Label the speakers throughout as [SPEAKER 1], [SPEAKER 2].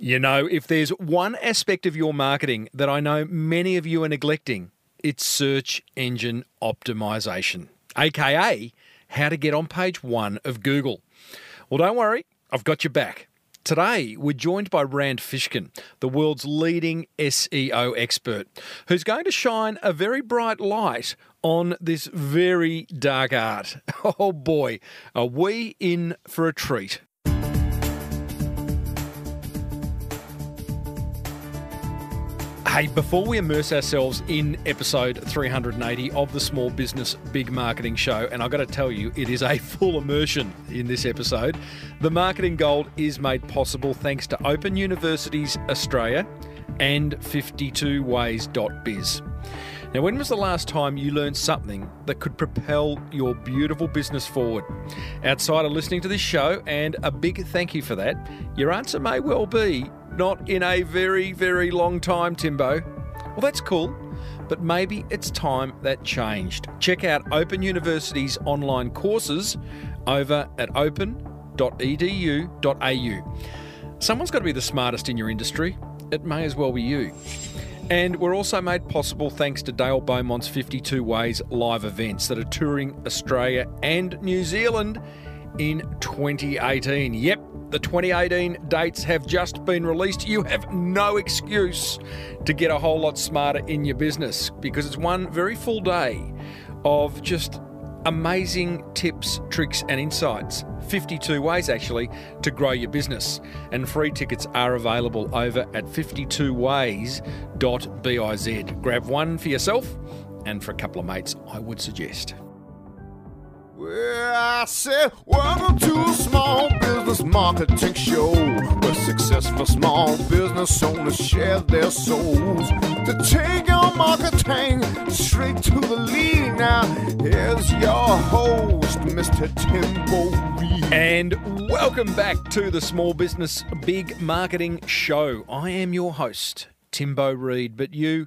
[SPEAKER 1] You know, if there's one aspect of your marketing that I know many of you are neglecting, it's search engine optimization, aka how to get on page one of Google. Well, don't worry, I've got your back. Today, we're joined by Rand Fishkin, the world's leading SEO expert, who's going to shine a very bright light on this very dark art. Oh boy, are we in for a treat. Hey, before we immerse ourselves in episode 380 of the Small Business Big Marketing Show, and I've got to tell you, it is a full immersion in this episode. The Marketing Gold is made possible thanks to Open Universities Australia and 52ways.biz. Now, when was the last time you learned something that could propel your beautiful business forward? Outside of listening to this show, and a big thank you for that, your answer may well be not in a very, very long time, Timbo. Well, that's cool, but maybe it's time that changed. Check out Open University's online courses over at open.edu.au. Someone's got to be the smartest in your industry. It may as well be you. And we're also made possible thanks to Dale Beaumont's 52 Ways live events that are touring Australia and New Zealand in 2018. Yep, the 2018 dates have just been released. You have no excuse to get a whole lot smarter in your business because it's one very full day of just amazing tips, tricks, and insights. 52 ways actually to grow your business. And free tickets are available over at 52ways.biz. Grab one for yourself and for a couple of mates, I would suggest.
[SPEAKER 2] I said, welcome to a small business marketing show where successful small business owners share their souls to take your marketing straight to the lead. Now, here's your host, Mr. Timbo Reid.
[SPEAKER 1] And welcome back to the Small Business Big Marketing Show. I am your host, Timbo Reid, but you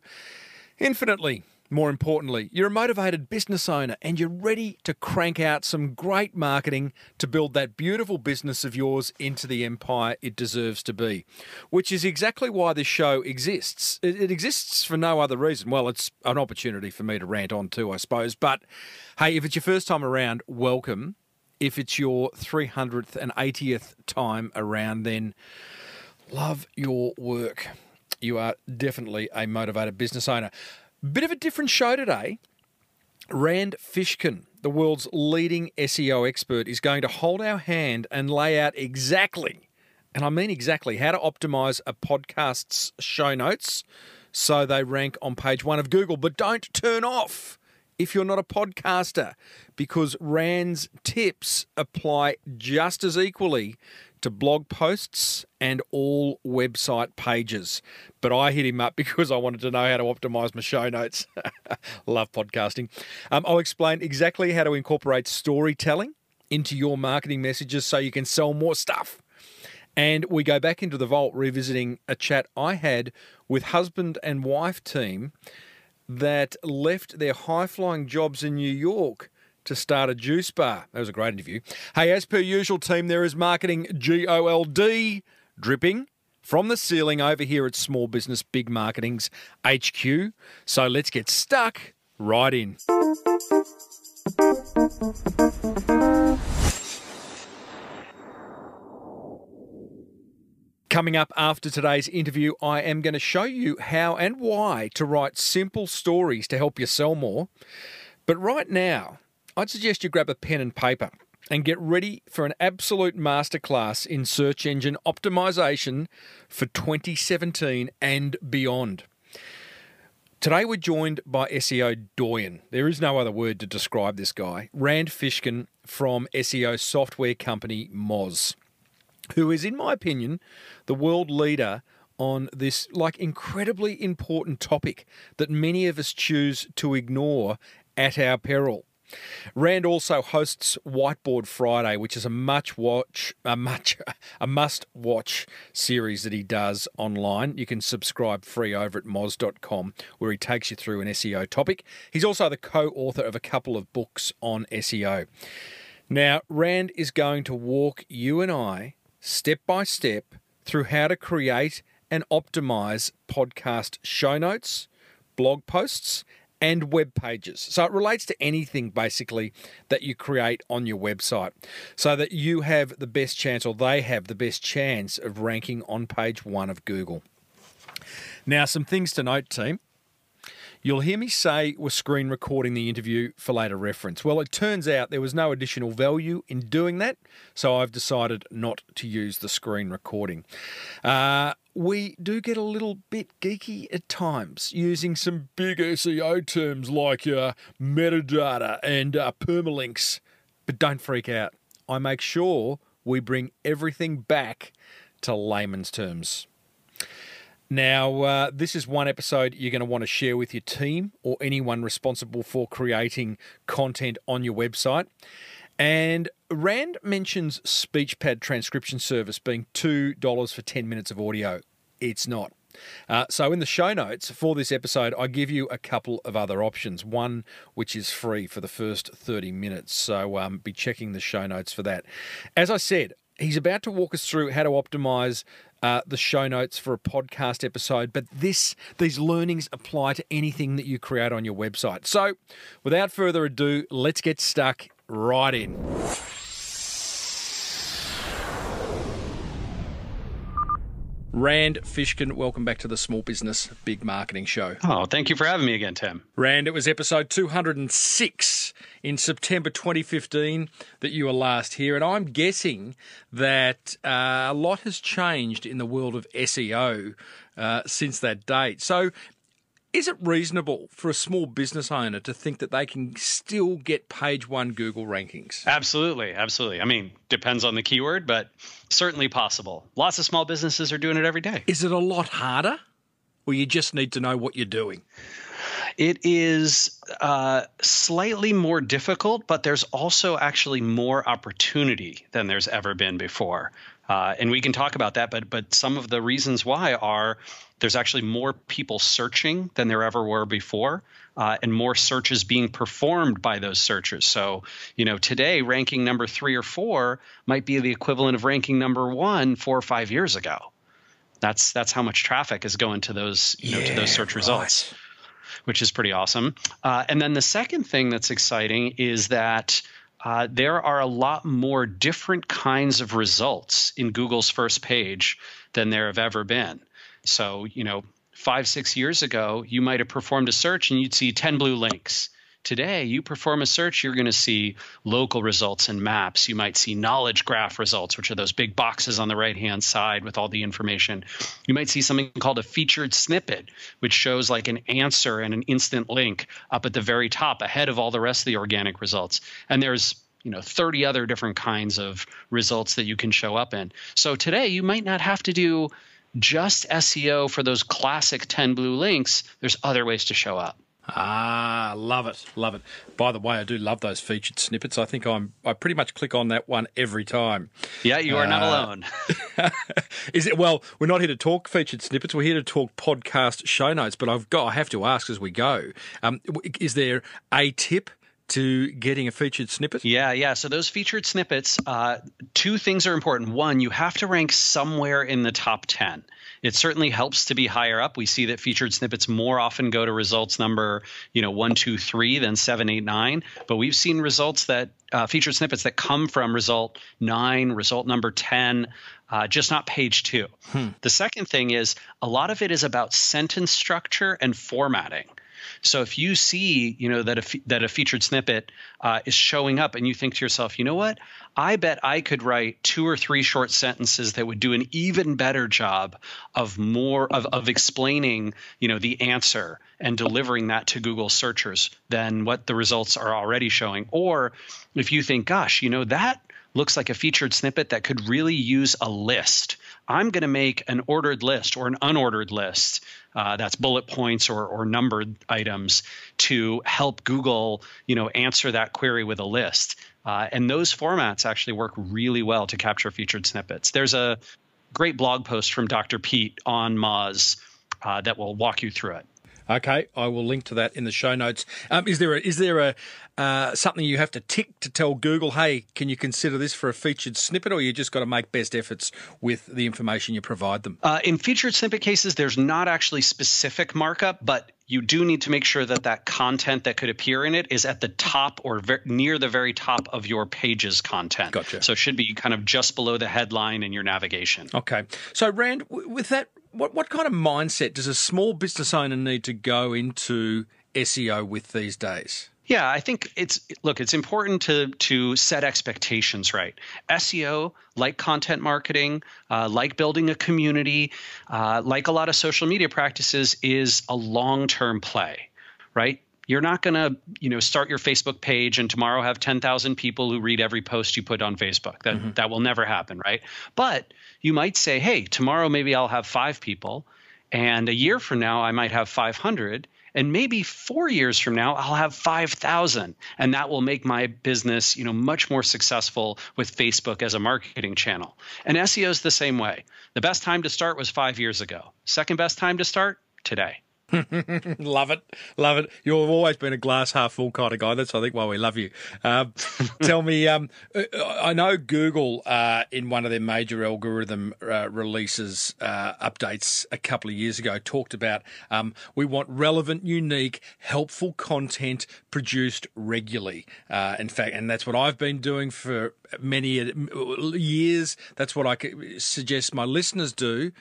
[SPEAKER 1] infinitely more importantly, you're a motivated business owner and you're ready to crank out some great marketing to build that beautiful business of yours into the empire it deserves to be, which is exactly why this show exists. It, exists for no other reason. Well, it's an opportunity for me to rant on too, I suppose. But hey, if it's your first time around, welcome. If it's your 300th and 80th time around, then love your work. You are definitely a motivated business owner. Bit of a different show today. Rand Fishkin, the world's leading SEO expert, is going to hold our hand and lay out exactly, and I mean exactly, how to optimize a podcast's show notes so they rank on page one of Google. But don't turn off if you're not a podcaster, because Rand's tips apply just as equally to blog posts and all website pages. But I hit him up because I wanted to know how to optimize my show notes. Love podcasting. Um, I'll explain exactly how to incorporate storytelling into your marketing messages so you can sell more stuff. And we go back into the vault revisiting a chat I had with husband and wife team that left their high flying jobs in New York to start a juice bar. That was a great interview. Hey, as per usual, team, there is marketing GOLD dripping from the ceiling over here at Small Business Big Marketing's HQ. So let's get stuck right in. Coming up after today's interview, I am going to show you how and why to write simple stories to help you sell more. But right now, I'd suggest you grab a pen and paper and get ready for an absolute masterclass in search engine optimization for 2017 and beyond. Today we're joined by SEO Doyen. There is no other word to describe this guy. Rand Fishkin from SEO software company Moz, who is, in my opinion, the world leader on this like incredibly important topic that many of us choose to ignore at our peril. Rand also hosts Whiteboard Friday, which is a much watch, a much, a must watch series that he does online. You can subscribe free over at moz.com, where he takes you through an SEO topic. He's also the co-author of a couple of books on SEO. Now, Rand is going to walk you and I step by step through how to create and optimize podcast show notes, blog posts, and web pages. So it relates to anything basically that you create on your website so that you have the best chance or they have the best chance of ranking on page one of Google. Now, some things to note, team. You'll hear me say we're screen recording the interview for later reference. Well, it turns out there was no additional value in doing that, so I've decided not to use the screen recording. Uh, we do get a little bit geeky at times using some big SEO terms like uh, metadata and uh, permalinks, but don't freak out. I make sure we bring everything back to layman's terms. Now, uh, this is one episode you're going to want to share with your team or anyone responsible for creating content on your website. And Rand mentions SpeechPad transcription service being $2 for 10 minutes of audio. It's not. Uh, so, in the show notes for this episode, I give you a couple of other options. One which is free for the first 30 minutes. So, um, be checking the show notes for that. As I said, he's about to walk us through how to optimize uh, the show notes for a podcast episode, but this these learnings apply to anything that you create on your website. So, without further ado, let's get stuck right in. Rand Fishkin, welcome back to the Small Business Big Marketing Show.
[SPEAKER 3] Oh, thank you for having me again, Tim.
[SPEAKER 1] Rand, it was episode 206 in September 2015 that you were last here, and I'm guessing that uh, a lot has changed in the world of SEO uh, since that date. So, is it reasonable for a small business owner to think that they can still get page one Google rankings?
[SPEAKER 3] Absolutely, absolutely. I mean, depends on the keyword, but certainly possible. Lots of small businesses are doing it every day.
[SPEAKER 1] Is it a lot harder, or you just need to know what you're doing?
[SPEAKER 3] It is uh, slightly more difficult, but there's also actually more opportunity than there's ever been before. Uh, and we can talk about that, but but some of the reasons why are there's actually more people searching than there ever were before, uh, and more searches being performed by those searchers. So, you know, today ranking number three or four might be the equivalent of ranking number one four or five years ago. That's that's how much traffic is going to those you know yeah, to those search results. Which is pretty awesome. Uh, and then the second thing that's exciting is that. Uh, there are a lot more different kinds of results in Google's first page than there have ever been. So, you know, five, six years ago, you might have performed a search and you'd see 10 blue links. Today, you perform a search, you're going to see local results and maps. You might see knowledge graph results, which are those big boxes on the right hand side with all the information. You might see something called a featured snippet, which shows like an answer and an instant link up at the very top ahead of all the rest of the organic results. And there's you know 30 other different kinds of results that you can show up in. So today you might not have to do just SEO for those classic 10 blue links, there's other ways to show up.
[SPEAKER 1] Ah, love it, love it. By the way, I do love those featured snippets. I think I'm I pretty much click on that one every time.
[SPEAKER 3] Yeah, you are uh, not alone.
[SPEAKER 1] is it well, we're not here to talk featured snippets, we're here to talk podcast show notes, but I've got I have to ask as we go. Um, is there a tip to getting a featured snippet?
[SPEAKER 3] Yeah, yeah. So those featured snippets, uh, two things are important. One, you have to rank somewhere in the top 10. It certainly helps to be higher up. We see that featured snippets more often go to results number, you know, one, two, three than seven, eight, nine. But we've seen results that uh, featured snippets that come from result nine, result number 10, uh, just not page two. Hmm. The second thing is a lot of it is about sentence structure and formatting. So if you see, you know, that a that a featured snippet uh, is showing up, and you think to yourself, you know what, I bet I could write two or three short sentences that would do an even better job of more of of explaining, you know, the answer and delivering that to Google searchers than what the results are already showing. Or if you think, gosh, you know, that looks like a featured snippet that could really use a list. I'm going to make an ordered list or an unordered list uh, that's bullet points or, or numbered items to help Google, you know, answer that query with a list. Uh, and those formats actually work really well to capture featured snippets. There's a great blog post from Dr. Pete on Moz uh, that will walk you through it.
[SPEAKER 1] Okay, I will link to that in the show notes. Um, is there a, is there a uh, something you have to tick to tell Google, hey, can you consider this for a featured snippet, or you just got to make best efforts with the information you provide them?
[SPEAKER 3] Uh, in featured snippet cases, there's not actually specific markup, but you do need to make sure that that content that could appear in it is at the top or ver- near the very top of your page's content.
[SPEAKER 1] Gotcha.
[SPEAKER 3] So it should be kind of just below the headline in your navigation.
[SPEAKER 1] Okay. So, Rand, with that, what, what kind of mindset does a small business owner need to go into SEO with these days?
[SPEAKER 3] Yeah, I think it's look, it's important to to set expectations right. SEO, like content marketing, uh, like building a community, uh, like a lot of social media practices, is a long term play, right? You're not going to, you know, start your Facebook page and tomorrow have 10,000 people who read every post you put on Facebook. That mm-hmm. that will never happen, right? But you might say, "Hey, tomorrow maybe I'll have 5 people." And a year from now, I might have 500 and maybe four years from now i'll have 5000 and that will make my business you know much more successful with facebook as a marketing channel and seo is the same way the best time to start was five years ago second best time to start today
[SPEAKER 1] love it, love it. You've always been a glass half full kind of guy. That's I think why we love you. Um, tell me, um, uh, I know Google uh, in one of their major algorithm uh, releases uh, updates a couple of years ago talked about um, we want relevant, unique, helpful content produced regularly. Uh, in fact, and that's what I've been doing for many years. That's what I suggest my listeners do.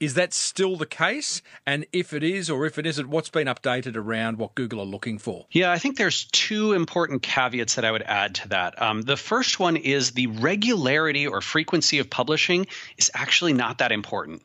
[SPEAKER 1] Is that still the case? And if it is, or if it isn't, what's been updated around what Google are looking for?
[SPEAKER 3] Yeah, I think there's two important caveats that I would add to that. Um, the first one is the regularity or frequency of publishing is actually not that important.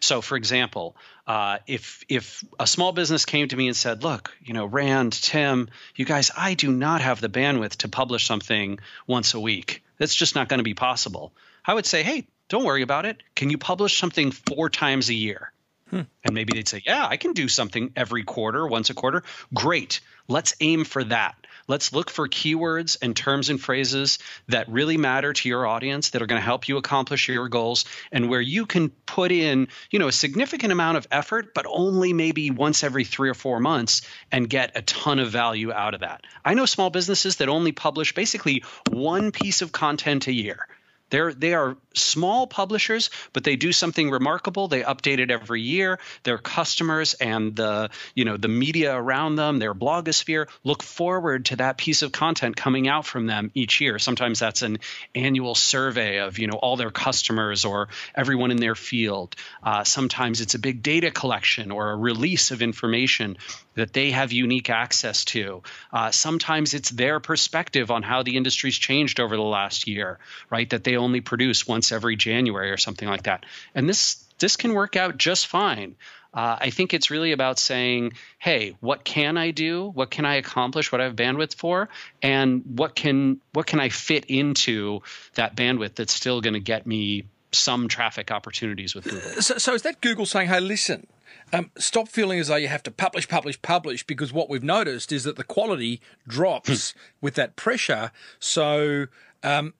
[SPEAKER 3] So, for example, uh, if if a small business came to me and said, "Look, you know, Rand, Tim, you guys, I do not have the bandwidth to publish something once a week. That's just not going to be possible." I would say, "Hey, don't worry about it. Can you publish something four times a year?" Hmm. And maybe they'd say, "Yeah, I can do something every quarter, once a quarter." Great. Let's aim for that. Let's look for keywords and terms and phrases that really matter to your audience that are going to help you accomplish your goals and where you can put in, you know, a significant amount of effort but only maybe once every 3 or 4 months and get a ton of value out of that. I know small businesses that only publish basically one piece of content a year. They're they are small publishers, but they do something remarkable. They update it every year. Their customers and the you know the media around them, their blogosphere, look forward to that piece of content coming out from them each year. Sometimes that's an annual survey of you know all their customers or everyone in their field. Uh, sometimes it's a big data collection or a release of information that they have unique access to. Uh, sometimes it's their perspective on how the industry's changed over the last year, right? That they only produce once every January or something like that. And this this can work out just fine. Uh, I think it's really about saying, hey, what can I do? What can I accomplish? What I have bandwidth for, and what can what can I fit into that bandwidth that's still going to get me some traffic opportunities with Google.
[SPEAKER 1] So, so is that Google saying, hey, listen, um, stop feeling as though you have to publish, publish, publish, because what we've noticed is that the quality drops with that pressure. So um,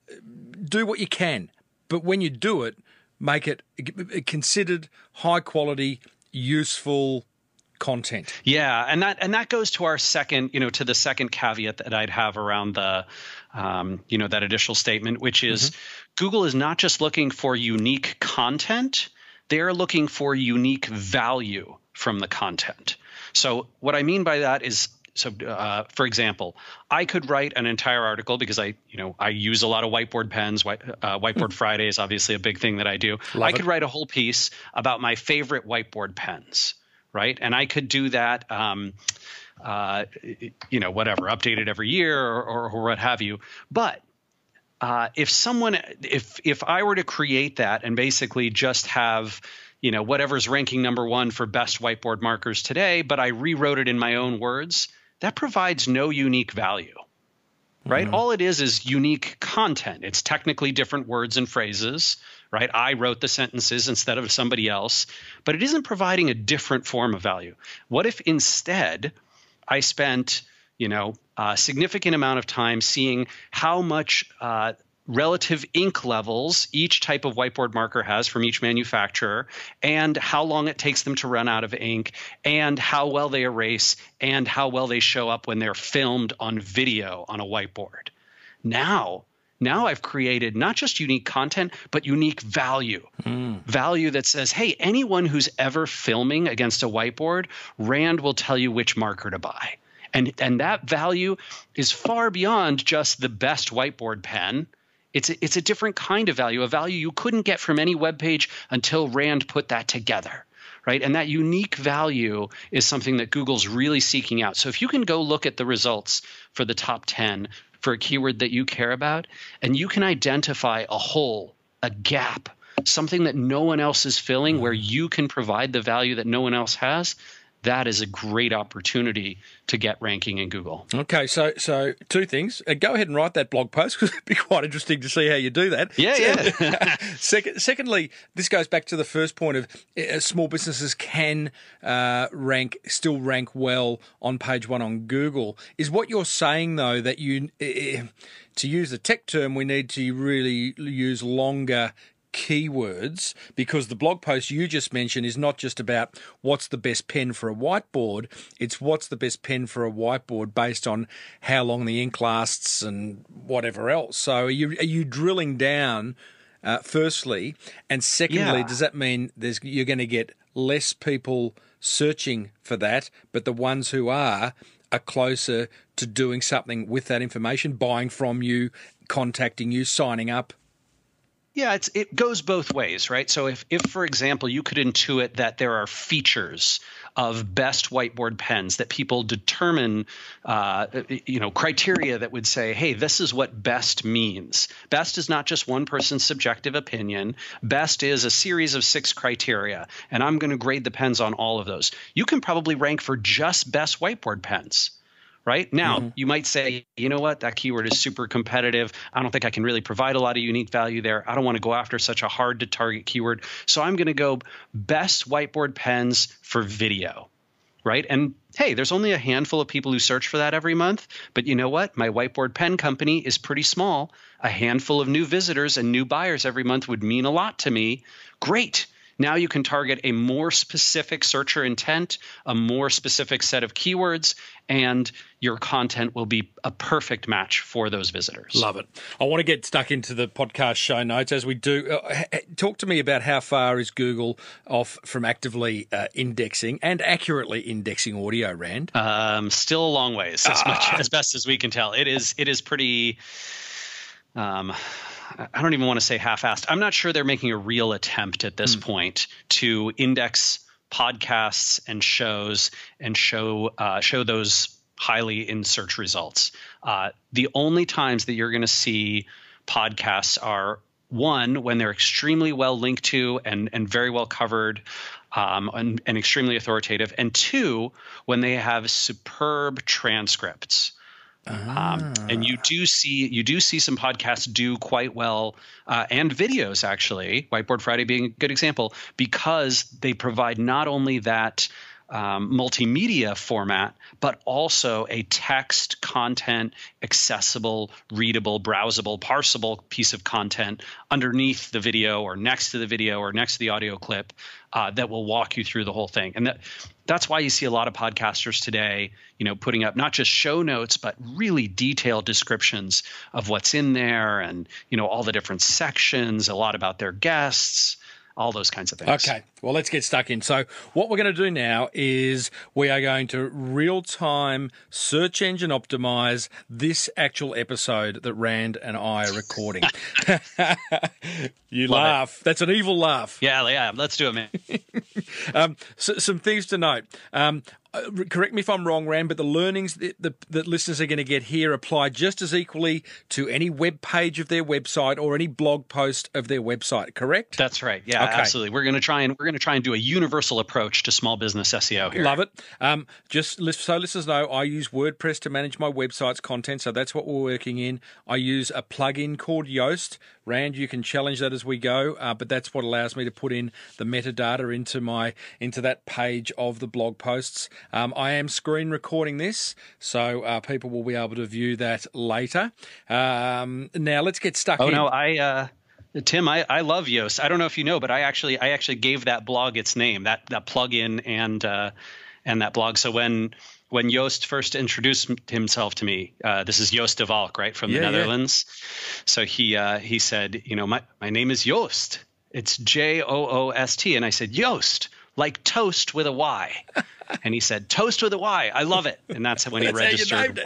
[SPEAKER 1] do what you can, but when you do it, make it considered high quality, useful content.
[SPEAKER 3] Yeah, and that and that goes to our second, you know, to the second caveat that I'd have around the, um, you know, that additional statement, which is mm-hmm. Google is not just looking for unique content they're looking for unique value from the content. So, what I mean by that is so uh, for example i could write an entire article because i you know i use a lot of whiteboard pens white, uh, whiteboard friday is obviously a big thing that i do. Love i could write a whole piece about my favorite whiteboard pens right? And i could do that um, uh, you know whatever updated every year or, or, or what have you. But uh, if someone if if I were to create that and basically just have you know whatever's ranking number one for best whiteboard markers today, but I rewrote it in my own words, that provides no unique value. Right? Mm-hmm. All it is is unique content. It's technically different words and phrases, right? I wrote the sentences instead of somebody else, but it isn't providing a different form of value. What if instead I spent you know, a significant amount of time seeing how much uh, relative ink levels each type of whiteboard marker has from each manufacturer, and how long it takes them to run out of ink, and how well they erase, and how well they show up when they're filmed on video on a whiteboard. Now, now I've created not just unique content, but unique value. Mm. Value that says, hey, anyone who's ever filming against a whiteboard, Rand will tell you which marker to buy. And, and that value is far beyond just the best whiteboard pen. It's a, it's a different kind of value, a value you couldn't get from any web page until Rand put that together right? And that unique value is something that Google's really seeking out. So if you can go look at the results for the top 10 for a keyword that you care about, and you can identify a hole, a gap, something that no one else is filling where you can provide the value that no one else has, that is a great opportunity to get ranking in Google.
[SPEAKER 1] Okay, so so two things. Uh, go ahead and write that blog post because it'd be quite interesting to see how you do that.
[SPEAKER 3] Yeah, yeah.
[SPEAKER 1] Second, secondly, this goes back to the first point of uh, small businesses can uh, rank still rank well on page one on Google. Is what you're saying though that you, uh, to use the tech term, we need to really use longer keywords because the blog post you just mentioned is not just about what's the best pen for a whiteboard, it's what's the best pen for a whiteboard based on how long the ink lasts and whatever else. So are you, are you drilling down, uh, firstly? And secondly, yeah. does that mean there's, you're going to get less people searching for that, but the ones who are are closer to doing something with that information, buying from you, contacting you, signing up?
[SPEAKER 3] Yeah, it's, it goes both ways, right? So if, if, for example, you could intuit that there are features of best whiteboard pens that people determine, uh, you know, criteria that would say, hey, this is what best means. Best is not just one person's subjective opinion. Best is a series of six criteria, and I'm going to grade the pens on all of those. You can probably rank for just best whiteboard pens right? Now, mm-hmm. you might say, you know what, that keyword is super competitive. I don't think I can really provide a lot of unique value there. I don't want to go after such a hard to target keyword. So I'm going to go best whiteboard pens for video, right? And hey, there's only a handful of people who search for that every month. But you know what? My whiteboard pen company is pretty small. A handful of new visitors and new buyers every month would mean a lot to me. Great. Now you can target a more specific searcher intent, a more specific set of keywords, and your content will be a perfect match for those visitors.
[SPEAKER 1] Love it. I want to get stuck into the podcast show notes as we do. Uh, talk to me about how far is Google off from actively uh, indexing and accurately indexing audio, Rand?
[SPEAKER 3] Um, still a long ways, as, much, ah. as best as we can tell. It is. It is pretty. Um, I don't even want to say half-assed. I'm not sure they're making a real attempt at this mm. point to index podcasts and shows and show uh, show those highly in search results. Uh, the only times that you're going to see podcasts are one when they're extremely well linked to and and very well covered um, and, and extremely authoritative, and two when they have superb transcripts. Um, and you do see you do see some podcasts do quite well uh, and videos actually whiteboard friday being a good example because they provide not only that um, multimedia format, but also a text content, accessible, readable, browsable, parsable piece of content underneath the video or next to the video or next to the audio clip uh, that will walk you through the whole thing. And that that's why you see a lot of podcasters today, you know, putting up not just show notes, but really detailed descriptions of what's in there and, you know, all the different sections, a lot about their guests all those kinds of things.
[SPEAKER 1] Okay, well, let's get stuck in. So, what we're going to do now is we are going to real time search engine optimize this actual episode that Rand and I are recording. you Love laugh. It. That's an evil laugh.
[SPEAKER 3] Yeah, yeah. Let's do it, man.
[SPEAKER 1] um, so, some things to note. Um, uh, correct me if I'm wrong, Rand, but the learnings that, the, that listeners are going to get here apply just as equally to any web page of their website or any blog post of their website. Correct?
[SPEAKER 3] That's right. Yeah, okay. absolutely. We're going to try and we're going to try and do a universal approach to small business SEO here.
[SPEAKER 1] Love it. Um, just so listeners know, I use WordPress to manage my website's content, so that's what we're working in. I use a plugin called Yoast. Rand, you can challenge that as we go, uh, but that's what allows me to put in the metadata into my into that page of the blog posts. Um, I am screen recording this, so uh, people will be able to view that later. Um, now let's get stuck
[SPEAKER 3] oh,
[SPEAKER 1] in.
[SPEAKER 3] no, I. Uh... Tim, I, I love Yoast. I don't know if you know, but I actually I actually gave that blog its name, that that plugin and uh, and that blog. So when when Yoast first introduced himself to me, uh, this is Joost de Valk, right from the
[SPEAKER 1] yeah.
[SPEAKER 3] Netherlands. So he uh, he said, you know, my my name is Joost. It's J O O S T, and I said Joost, like toast with a Y. and he said toast with a Y. I love it, and that's when he
[SPEAKER 1] That's
[SPEAKER 3] registered
[SPEAKER 1] it.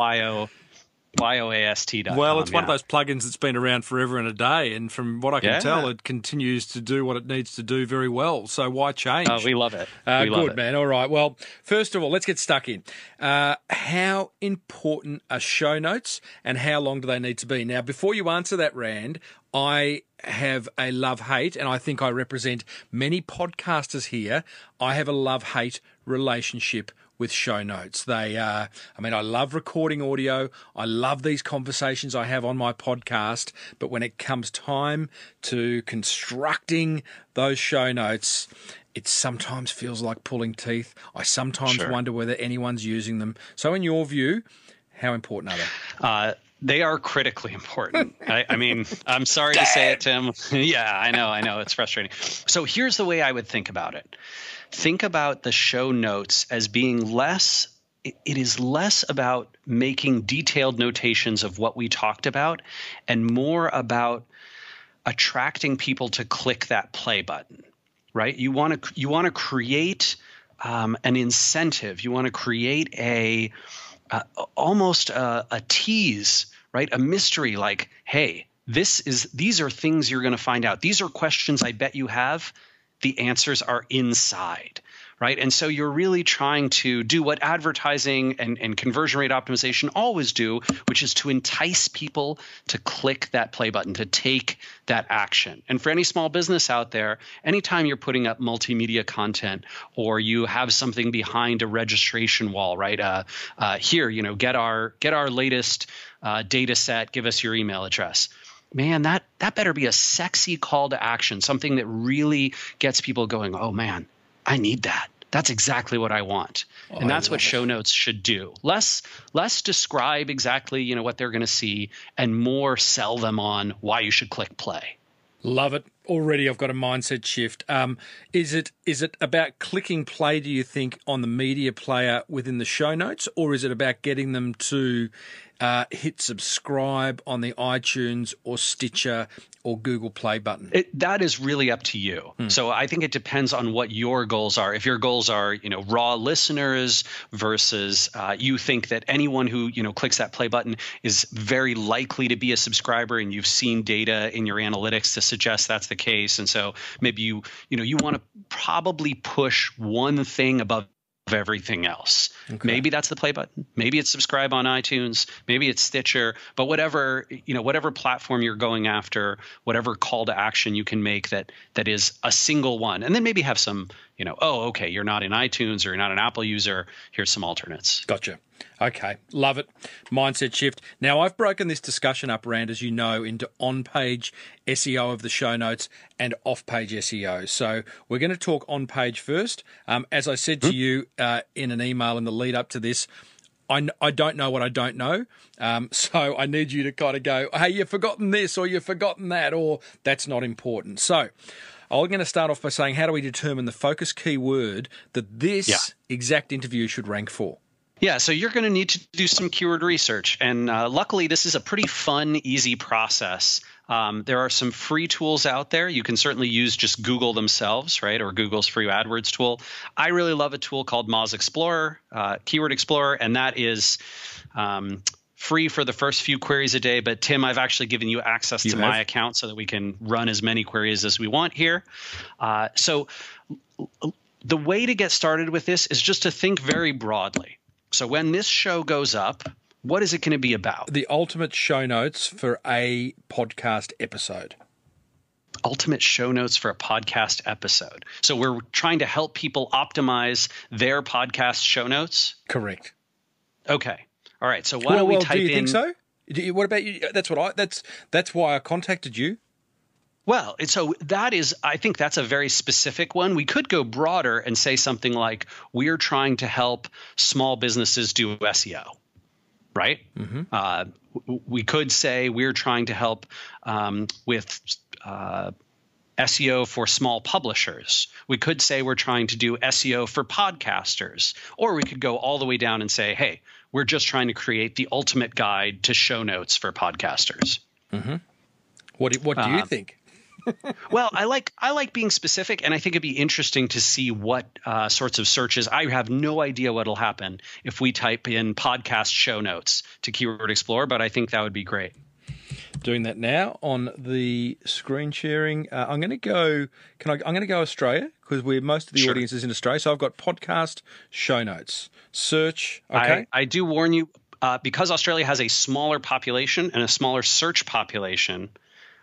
[SPEAKER 3] Y O Y O A S T.
[SPEAKER 4] Well, it's one of those plugins that's been around forever and a day, and from what I can
[SPEAKER 3] Yeah.
[SPEAKER 4] tell, it continues to do what it needs to do very well. So why change?
[SPEAKER 3] Oh, we love it.
[SPEAKER 1] Uh,
[SPEAKER 3] we love
[SPEAKER 1] good,
[SPEAKER 3] it.
[SPEAKER 1] man. All right. Well, first of all, let's get stuck in. Uh, how important are show notes and how long do they need to be? Now, before you answer that, Rand, I have a love hate, and I think I represent many podcasters here. I have a love hate relationship with show notes. They, uh, I mean, I love recording audio. I love these conversations I have on my podcast. But when it comes time to constructing those show notes, it sometimes feels like pulling teeth. I sometimes
[SPEAKER 3] Sure.
[SPEAKER 1] wonder whether anyone's using them. So, in your view, how important are they?
[SPEAKER 3] Uh, they are critically important. I, I mean, I'm sorry to say it, Tim. yeah, I know, I know. It's frustrating. So here's the way I would think about it think about the show notes as being less. it- is less about making detailed notations of what we talked about and more about attracting people to click that play button right? You want to you want to create um, an incentive. You want to create a uh, almost a, a tease right? A mystery like hey this is these are things you're going to find out. These are questions i bet you have the answers are inside right? And so you're really trying to do what advertising and, and conversion rate optimization always do which is to entice people to click that play button to take that action. And for any small business out there anytime you're putting up multimedia content or you have something behind a registration wall right? Uh, uh, here you know get our get our latest uh, data set give us your email address man that that better be a sexy call to action something that really gets people going oh man i need that. That's exactly what i want. And that's what show notes should do. Less less describe exactly you know what they're going to see and more sell them on why you should click play.
[SPEAKER 1] Love it. Already I've got a mindset shift. Um, is it is it about clicking play, do you think, on the media player within the show notes, or is it about getting them to uh, hit subscribe on the iTunes or Stitcher or Google Play button?
[SPEAKER 3] It, that is really up to you. So I think it depends on what your goals are. If your goals are, you know, raw listeners versus uh, you think that anyone who you know clicks that play button is very likely to be a subscriber, and you've seen data in your analytics to suggest that's the case, and so maybe you you know you want to probably push one thing above everything else. Maybe that's the play button. Maybe it's subscribe on iTunes. Maybe it's Stitcher. But whatever you know, whatever platform you're going after, whatever call to action you can make that that is a single one, and then maybe have some you know, oh, okay, you're not in iTunes or you're not an Apple user. Here's some alternates.
[SPEAKER 1] Gotcha. Okay, love it. Mindset shift. Now, I've broken this discussion up, Rand, as you know, into on page SEO of the show notes and off page SEO. So, we're going to talk on page first. Um, as I said to you uh, in an email in the lead up to this, I, I don't know what I don't know. Um, so, I need you to kind of go, hey, you've forgotten this or you've forgotten that, or that's not important. So, I'm going to start off by saying, how do we determine the focus keyword that this
[SPEAKER 3] Yeah.
[SPEAKER 1] exact interview should rank for?
[SPEAKER 3] Yeah, so you're going to need to do some keyword research. And uh, luckily, this is a pretty fun, easy process. Um, there are some free tools out there. You can certainly use just Google themselves, right, or Google's free AdWords tool. I really love a tool called Moz Explorer, uh, Keyword Explorer, and that is. Um, Free for the first few queries a day, but Tim, I've actually given you access to
[SPEAKER 1] have?
[SPEAKER 3] my account so that we can run as many queries as we want here. Uh, so, the way to get started with this is just to think very broadly. So when this show goes up, what is it going to be about?
[SPEAKER 1] the ultimate show notes for a podcast episode.
[SPEAKER 3] Ultimate show notes for a podcast episode. So we're trying to help people optimize their podcast show notes.
[SPEAKER 1] Correct.
[SPEAKER 3] Okay. All right. So why
[SPEAKER 1] well,
[SPEAKER 3] don't we
[SPEAKER 1] well,
[SPEAKER 3] type
[SPEAKER 1] do you
[SPEAKER 3] in
[SPEAKER 1] think so? Do you- what about you? That's what I. That's that's why I contacted you.
[SPEAKER 3] Well, and so that is, I think that's a very specific one. We could go broader and say something like, we're trying to help small businesses do SEO, right? Uh, we could say we're trying to help um, with uh, SEO for small publishers. We could say we're trying to do SEO for podcasters. Or we could go all the way down and say, hey, we're just trying to create the ultimate guide to show notes for podcasters.
[SPEAKER 1] What do, what do you think?
[SPEAKER 3] Well, I like I like being specific, and I think it'd be interesting to see what uh, sorts of searches. I have no idea what'll happen if we type in podcast show notes to Keyword Explorer, but I think that would be great.
[SPEAKER 1] Doing that now on the screen sharing. Uh, I'm going to go. Can I? I'm going to go Australia because we're most of the
[SPEAKER 3] Sure.
[SPEAKER 1] audience is in Australia. So I've got podcast show notes. Search. Okay.
[SPEAKER 3] I, I do warn you uh, because Australia has a smaller population and a smaller search population.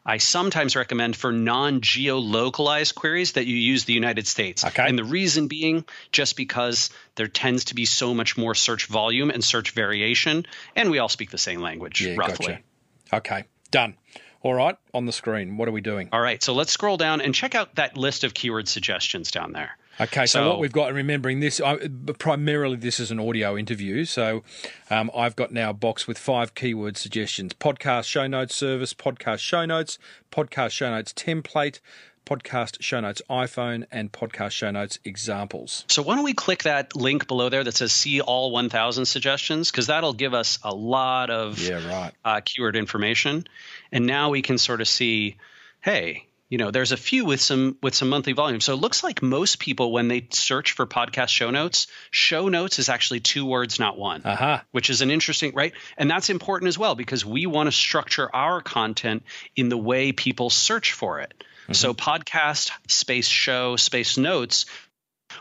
[SPEAKER 3] I sometimes recommend for non geo-localized queries that you use the United States.
[SPEAKER 1] Okay.
[SPEAKER 3] And the reason being just because there tends to be so much more search volume and search variation, and we all speak the same language
[SPEAKER 1] yeah.
[SPEAKER 3] roughly.
[SPEAKER 1] Gotcha. Okay. Done. All right. On the screen. What are we doing?
[SPEAKER 3] All right, so let's scroll down and check out that list of keyword suggestions down there.
[SPEAKER 1] Okay, so,
[SPEAKER 3] So-
[SPEAKER 1] what we've got, and remembering this, I, primarily this is an audio interview. So um, I've got now a box with five keyword suggestions podcast show notes service, podcast show notes, podcast show notes template, podcast show notes iPhone, and podcast show notes examples.
[SPEAKER 3] So why don't we click that link below there that says see all 1000 suggestions because that'll give us a lot of
[SPEAKER 1] Yeah, right.
[SPEAKER 3] uh, keyword information. And now we can sort of see, hey, you know, there's a few with some with some monthly volume. So it looks like most people when they search for podcast show notes, show notes is actually two words, not one.
[SPEAKER 1] Aha.
[SPEAKER 3] Which is an interesting, right? And that's important as well because we want to structure our content in the way people search for it. Mm-hmm. So podcast space show space notes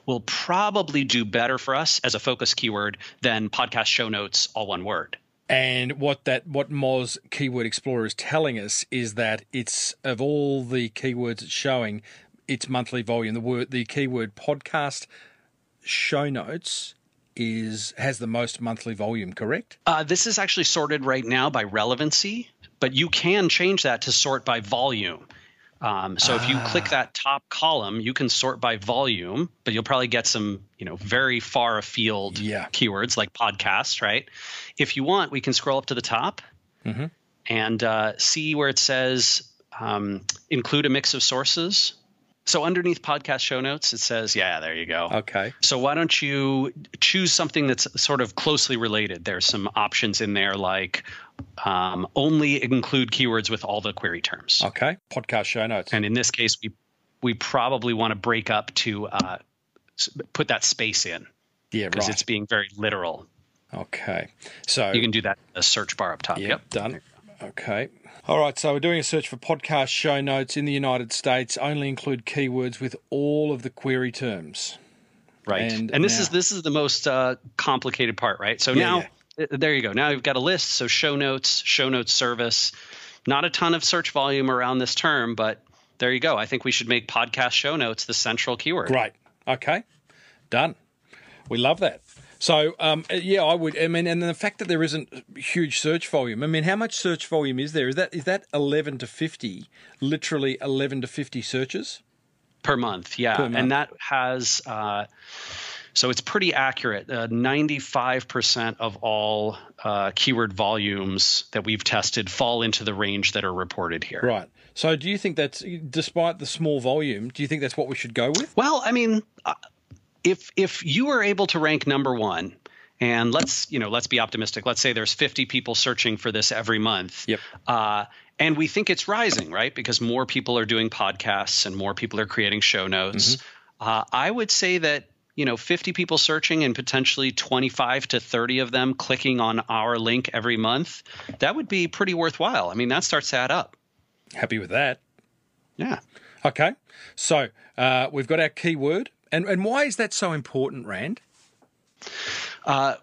[SPEAKER 3] will probably do better for us as a focus keyword than podcast show notes all one word.
[SPEAKER 1] And what that what Moz Keyword Explorer is telling us is that it's of all the keywords it's showing, its monthly volume, the word the keyword podcast show notes is has the most monthly volume, correct?
[SPEAKER 3] Uh, this is actually sorted right now by relevancy, but you can change that to sort by volume. Um, so if you click that top column, you can sort by volume, but you'll probably get some, you know, very far afield
[SPEAKER 1] Yeah.
[SPEAKER 3] keywords like podcast, right? If you want, we can scroll up to the top and uh, see where it says um, include a mix of sources. So underneath podcast show notes, it says, yeah, there you go.
[SPEAKER 1] Okay.
[SPEAKER 3] So why don't you choose something that's sort of closely related? There's some options in there like um, only include keywords with all the query terms.
[SPEAKER 1] Okay. Podcast show notes.
[SPEAKER 3] And in this case, we we probably want to break up to uh, put that space in
[SPEAKER 1] yeah,
[SPEAKER 3] because
[SPEAKER 1] right.
[SPEAKER 3] it's being very literal.
[SPEAKER 1] Okay. So
[SPEAKER 3] You can do that in the search bar up top.
[SPEAKER 1] Yep, done. Okay. All right, so we're doing a search for podcast show notes in the United States. Only include keywords with all of the query terms.
[SPEAKER 3] Right.
[SPEAKER 1] And
[SPEAKER 3] And, this
[SPEAKER 1] now-
[SPEAKER 3] is this is the most uh, complicated part, right? So
[SPEAKER 1] Yeah,
[SPEAKER 3] now
[SPEAKER 1] yeah.
[SPEAKER 3] uh, there you go. Now you've got a list. So show notes, show notes service. Not a ton of search volume around this term, but there you go. I think we should make podcast show notes the central keyword.
[SPEAKER 1] Right. Okay. Done. We love that. So, um, yeah, I would. I mean, and the fact that there isn't huge search volume. I mean, how much search volume is there? Is that is that eleven to fifty? Literally eleven to fifty searches.
[SPEAKER 3] Per month, yeah.
[SPEAKER 1] Per month.
[SPEAKER 3] And that has uh, so it's pretty accurate. Uh, 95% of all uh, keyword volumes that we've tested fall into the range that are reported here.
[SPEAKER 1] Right. So, do you think that's despite the small volume? Do you think that's what we should go with?
[SPEAKER 3] Well, I mean, uh, if if you were able to rank number one, and let's you know let's be optimistic. Let's say there's 50 people searching for this every month.
[SPEAKER 1] Yep.
[SPEAKER 3] Uh, and we think it's rising, right? Because more people are doing podcasts and more people are creating show notes. Uh, I would say that you know 50 people searching and potentially 25 to 30 of them clicking on our link every month. That would be pretty worthwhile. I mean, that starts to add up.
[SPEAKER 1] Happy with that.
[SPEAKER 3] Yeah.
[SPEAKER 1] Okay. So uh, we've got our keyword. And, and why is that so important, Rand?
[SPEAKER 3] Uh,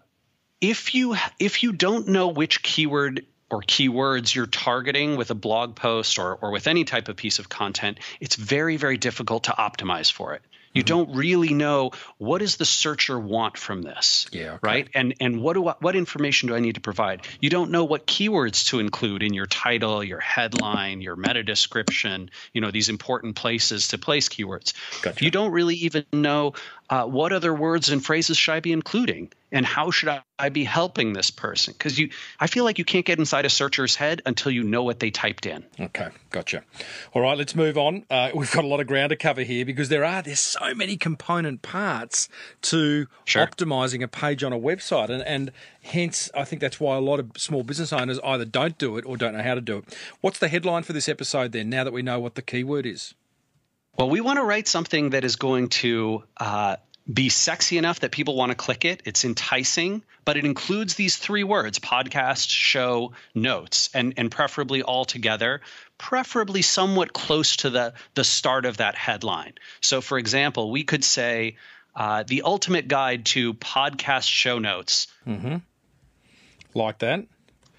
[SPEAKER 3] if you if you don't know which keyword or keywords you're targeting with a blog post or, or with any type of piece of content, it's very, very difficult to optimize for it. You mm-hmm. don't really know what does the searcher want from this,
[SPEAKER 1] Yeah, okay.
[SPEAKER 3] right? And and what do I, what information do I need to provide? You don't know what keywords to include in your title, your headline, your meta description. You know these important places to place keywords.
[SPEAKER 1] Gotcha.
[SPEAKER 3] You don't really even know uh, what other words and phrases should I be including, and how should I, I be helping this person? Because you, I feel like you can't get inside a searcher's head until you know what they typed in.
[SPEAKER 1] Okay, gotcha. All right, let's move on. Uh, we've got a lot of ground to cover here because there are there's so many component parts to
[SPEAKER 3] Sure.
[SPEAKER 1] optimizing a page on a website, and and hence I think that's why a lot of small business owners either don't do it or don't know how to do it. What's the headline for this episode then? Now that we know what the keyword is.
[SPEAKER 3] Well, we want to write something that is going to uh, be sexy enough that people want to click it. It's enticing, but it includes these three words podcast, show, notes, and, and preferably all together, preferably somewhat close to the, the start of that headline. So, for example, we could say, uh, the ultimate guide to podcast show notes
[SPEAKER 1] Like that.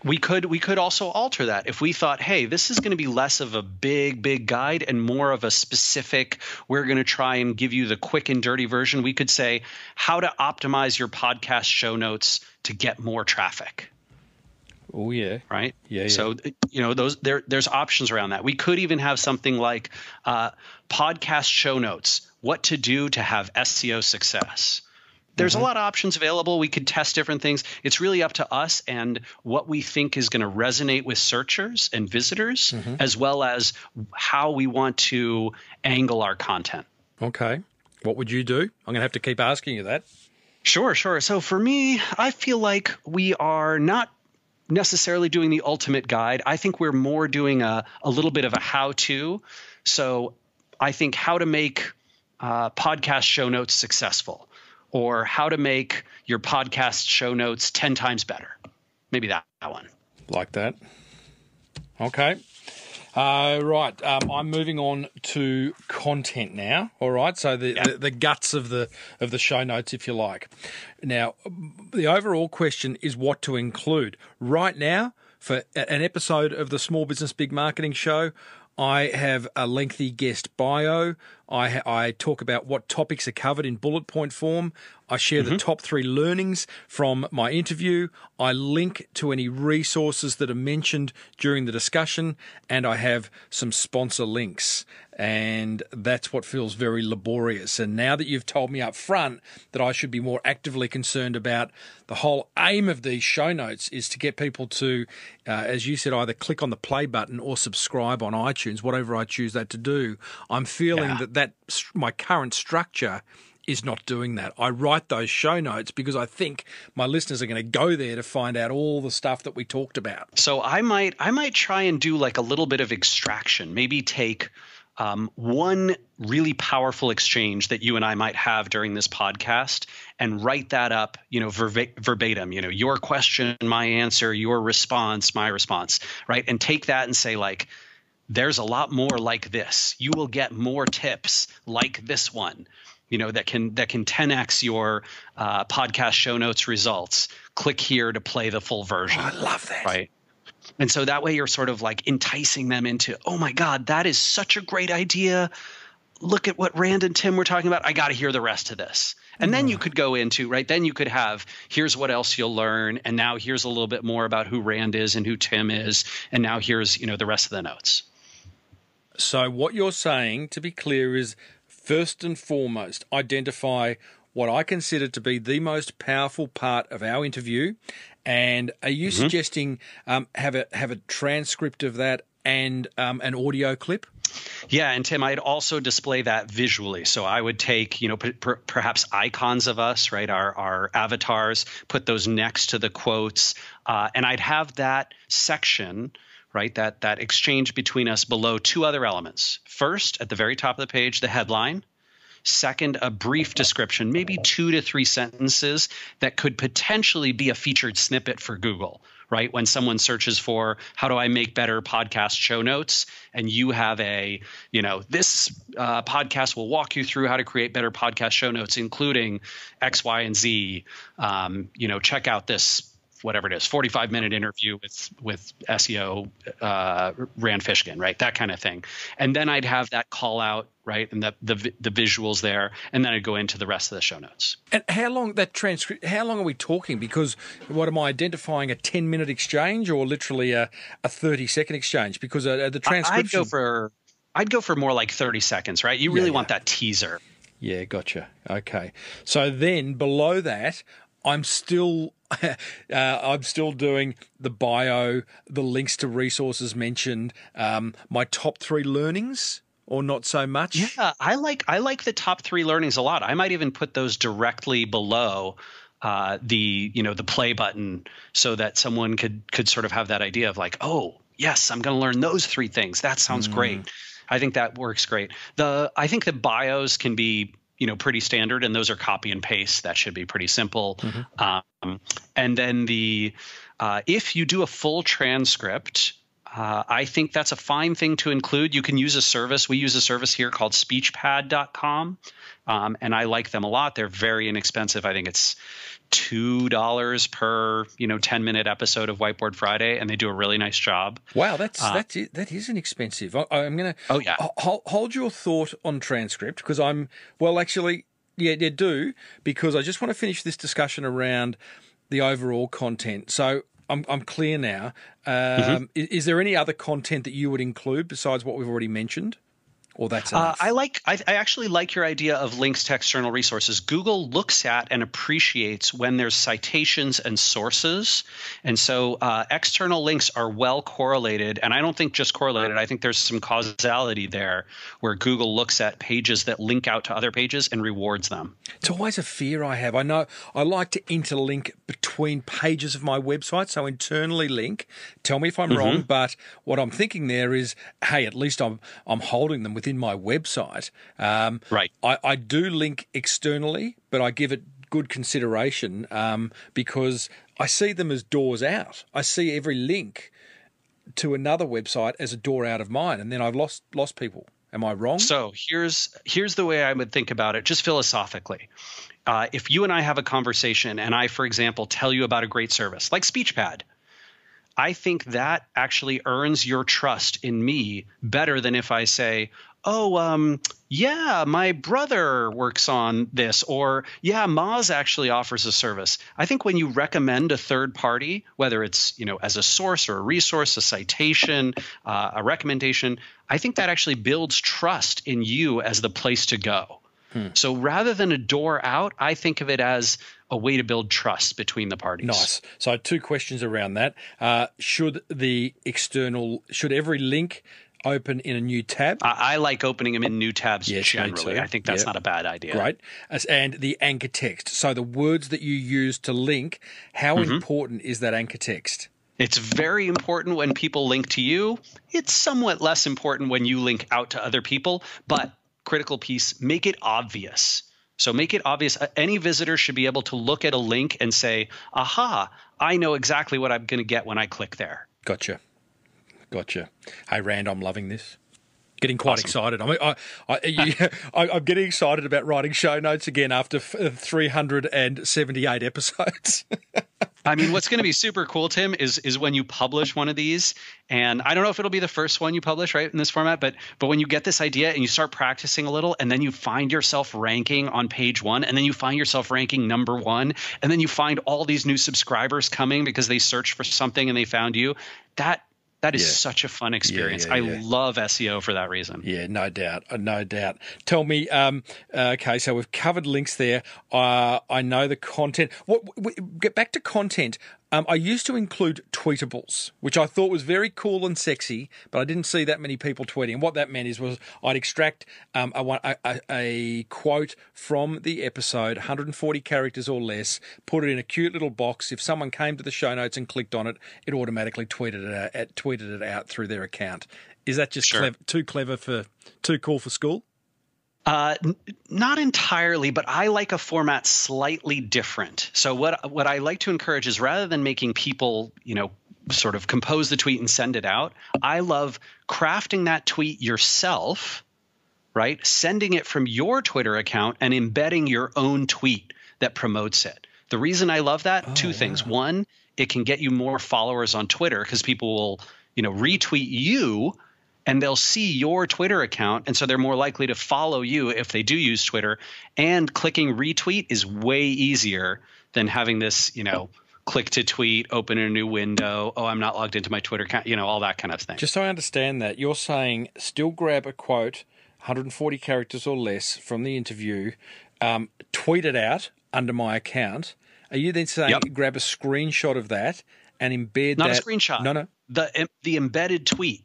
[SPEAKER 3] We could we could also alter that. If we thought hey this is going to be less of a big big guide and more of a specific we're going to try and give you the quick and dirty version we could say how to optimize your podcast show notes to get more traffic.
[SPEAKER 1] Oh yeah.
[SPEAKER 3] right?
[SPEAKER 1] Yeah, yeah.
[SPEAKER 3] so you know those there there's options around that. We could even have something like uh, podcast show notes what to do to have seo success there's
[SPEAKER 1] Mm-hmm.
[SPEAKER 3] a lot of options available we could test different things it's really up to us and what we think is going to resonate with searchers and visitors
[SPEAKER 1] Mm-hmm.
[SPEAKER 3] as well as how we want to angle our content
[SPEAKER 1] Okay. What would you do? I'm going to have to keep asking you that.
[SPEAKER 3] Sure, sure. So for me, I feel like we are not necessarily doing the ultimate guide. I think we're more doing a, a little bit of a how to. So I think how to make uh, podcast show notes successful or how to make your podcast show notes 10 times better. Maybe that, that one.
[SPEAKER 1] like that. Okay. Uh, right. Um, I'm moving on to content now. All right. So the, the the guts of the of the show notes, if you like. Now, the overall question is what to include. Right now, for an episode of the Small Business Big Marketing Show, I have a lengthy guest bio. I, I talk about what topics are covered in bullet point form. I share the top three learnings from my interview. I link to any resources that are mentioned during the discussion, and I have some sponsor links. And that's what feels very laborious. And now that you've told me up front that I should be more actively concerned about the whole aim of these show notes is to get people to, uh, as you said, either click on the play button or subscribe on iTunes, whatever I choose that to do. I'm feeling
[SPEAKER 3] Yeah.
[SPEAKER 1] that that my current structure is not doing that. I write those show notes because I think my listeners are going to go there to find out all the stuff that we talked about.
[SPEAKER 3] So I might I might try and do like a little bit of extraction. Maybe take um, one really powerful exchange that you and I might have during this podcast and write that up, you know, verba- verbatim. You know, your question, my answer, your response, my response, right? And take that and say like, there's a lot more like this. You will get more tips like this one. You know that can that can 10x your uh, podcast show notes results. Click here to play the full version.
[SPEAKER 1] I love that.
[SPEAKER 3] Right. And so that way you're sort of like enticing them into, oh my God, that is such a great idea. Look at what Rand and Tim were talking about. I got to hear the rest of this. And then you could go into, right? Then you could have, here's what else you'll learn. And now here's a little bit more about who Rand is and who Tim is. And now here's, you know, the rest of the notes.
[SPEAKER 1] So, what you're saying, to be clear, is first and foremost, identify what I consider to be the most powerful part of our interview. And are you suggesting um, have a have a transcript of that and um, an audio clip?
[SPEAKER 3] Yeah, and Tim, I'd also display that visually. So I would take, you know, per, perhaps icons of us, right, our our avatars, put those next to the quotes, uh, and I'd have that section, right, that that exchange between us below two other elements. First, at the very top of the page, the headline. Second, a brief description, maybe two to three sentences that could potentially be a featured snippet for Google, right? When someone searches for how do I make better podcast show notes, and you have a, you know, this uh, podcast will walk you through how to create better podcast show notes, including X, Y, and Z. Um, you know, check out this whatever it is, 45 minute interview with with SEO uh, Rand Fishkin, right? That kind of thing. And then I'd have that call out, right, and the the the visuals there, and then I'd go into the rest of the show notes.
[SPEAKER 1] And how long that transcript? How long are we talking? Because what am I identifying a 10 minute exchange or literally a, a 30 second exchange? Because uh, the transcription.
[SPEAKER 3] I'd go for I'd go for more like 30 seconds, right? You really yeah, yeah. want that teaser.
[SPEAKER 1] Yeah, gotcha. Okay. So then below that, I'm still uh, I'm still doing the bio, the links to resources mentioned, um, my top three learnings, or not so much.
[SPEAKER 3] Yeah, I like I like the top three learnings a lot. I might even put those directly below uh, the you know the play button, so that someone could could sort of have that idea of like, oh yes, I'm going to learn those three things. That sounds mm. great. I think that works great. The I think the bios can be you know pretty standard and those are copy and paste that should be pretty simple mm-hmm. um, and then the uh, if you do a full transcript uh, I think that's a fine thing to include. You can use a service. We use a service here called speechpad.com, um, and I like them a lot. They're very inexpensive. I think it's two dollars per you know ten minute episode of Whiteboard Friday, and they do a really nice job.
[SPEAKER 1] Wow, that's uh, that's that is inexpensive. I, am gonna
[SPEAKER 3] oh yeah
[SPEAKER 1] hold, hold your thought on transcript because I'm well actually yeah yeah do because I just want to finish this discussion around the overall content. So I'm I'm clear now. Um, mm-hmm. is, is there any other content that you would include besides what we've already mentioned? Or that's uh,
[SPEAKER 3] I like. I, I, actually like your idea of links to external resources. Google looks at and appreciates when there's citations and sources, and so uh, external links are well correlated. And I don't think just correlated. I think there's some causality there, where Google looks at pages that link out to other pages and rewards them.
[SPEAKER 1] It's always a fear I have. I know I like to interlink between pages of my website, so internally link. Tell me if I'm mm-hmm. wrong, but what I'm thinking there is, hey, at least I'm I'm holding them within my website. Um,
[SPEAKER 3] right.
[SPEAKER 1] I, I do link externally, but I give it good consideration um, because I see them as doors out. I see every link to another website as a door out of mine, and then I've lost lost people. Am I wrong?
[SPEAKER 3] So here's here's the way I would think about it, just philosophically. Uh, if you and I have a conversation, and I, for example, tell you about a great service like SpeechPad, I think that actually earns your trust in me better than if I say, oh, um, yeah, my brother works on this, or yeah, Moz actually offers a service. I think when you recommend a third party, whether it's you know as a source or a resource, a citation, uh, a recommendation, I think that actually builds trust in you as the place to go. Hmm. So rather than a door out, I think of it as a way to build trust between the parties.
[SPEAKER 1] Nice. So two questions around that. Uh, should the external, should every link open in a new tab.
[SPEAKER 3] I, I like opening them in new tabs yes, generally. I think that's yep. not a bad idea.
[SPEAKER 1] Right. And the anchor text. So the words that you use to link, how mm-hmm. important is that anchor text?
[SPEAKER 3] It's very important when people link to you. It's somewhat less important when you link out to other people, but critical piece, make it obvious. So make it obvious. Uh, any visitor should be able to look at a link and say, aha, I know exactly what I'm going to get when I click there.
[SPEAKER 1] Gotcha. Gotcha. Hey, Rand, I'm loving this. Getting quite awesome. excited. I, I, I, I, am getting excited about writing show notes again after uh, 378 episodes.
[SPEAKER 3] I mean, what's going to be super cool, Tim, is is when you publish one of these, and I don't know if it'll be the first one you publish, right, in this format, but but when you get this idea and you start practicing a little, and then you find yourself ranking on page one, and then you find yourself ranking number one, and then you find all these new subscribers coming because they searched for something and they found you. That that is yeah. such a fun experience. Yeah, yeah, I love SEO for that reason.
[SPEAKER 1] Yeah, no doubt, uh, no doubt. Tell me, um, uh, okay, so we've covered links there. Uh, I know the content. What? Get back to content. Um, I used to include tweetables, which I thought was very cool and sexy, but I didn't see that many people tweeting. And what that meant is was I'd extract um, a, a, a, quote from the episode, 140 characters or less, put it in a cute little box. If someone came to the show notes and clicked on it, it automatically tweeted it out, tweeted it out through their account. Is that just sure. clever, too clever for too cool for school?
[SPEAKER 3] Uh, n- not entirely, but I like a format slightly different. So what what I like to encourage is rather than making people, you know, sort of compose the tweet and send it out, I love crafting that tweet yourself, right? Sending it from your Twitter account and embedding your own tweet that promotes it. The reason I love that, two things. One, it can get you more followers on Twitter because people will, you know, retweet you and they'll see your Twitter account. And so they're more likely to follow you if they do use Twitter. And clicking retweet is way easier than having this, you know, click to tweet, open a new window. Oh, I'm not logged into my Twitter account, you know, all that kind of thing.
[SPEAKER 1] Just so I understand that, you're saying still grab a quote, 140 characters or less from the interview, um, tweet it out under my account. Are you then saying
[SPEAKER 3] Yep.
[SPEAKER 1] grab a screenshot of that and embed
[SPEAKER 3] not
[SPEAKER 1] that?
[SPEAKER 3] a screenshot.
[SPEAKER 1] No, no.
[SPEAKER 3] The the embedded tweet.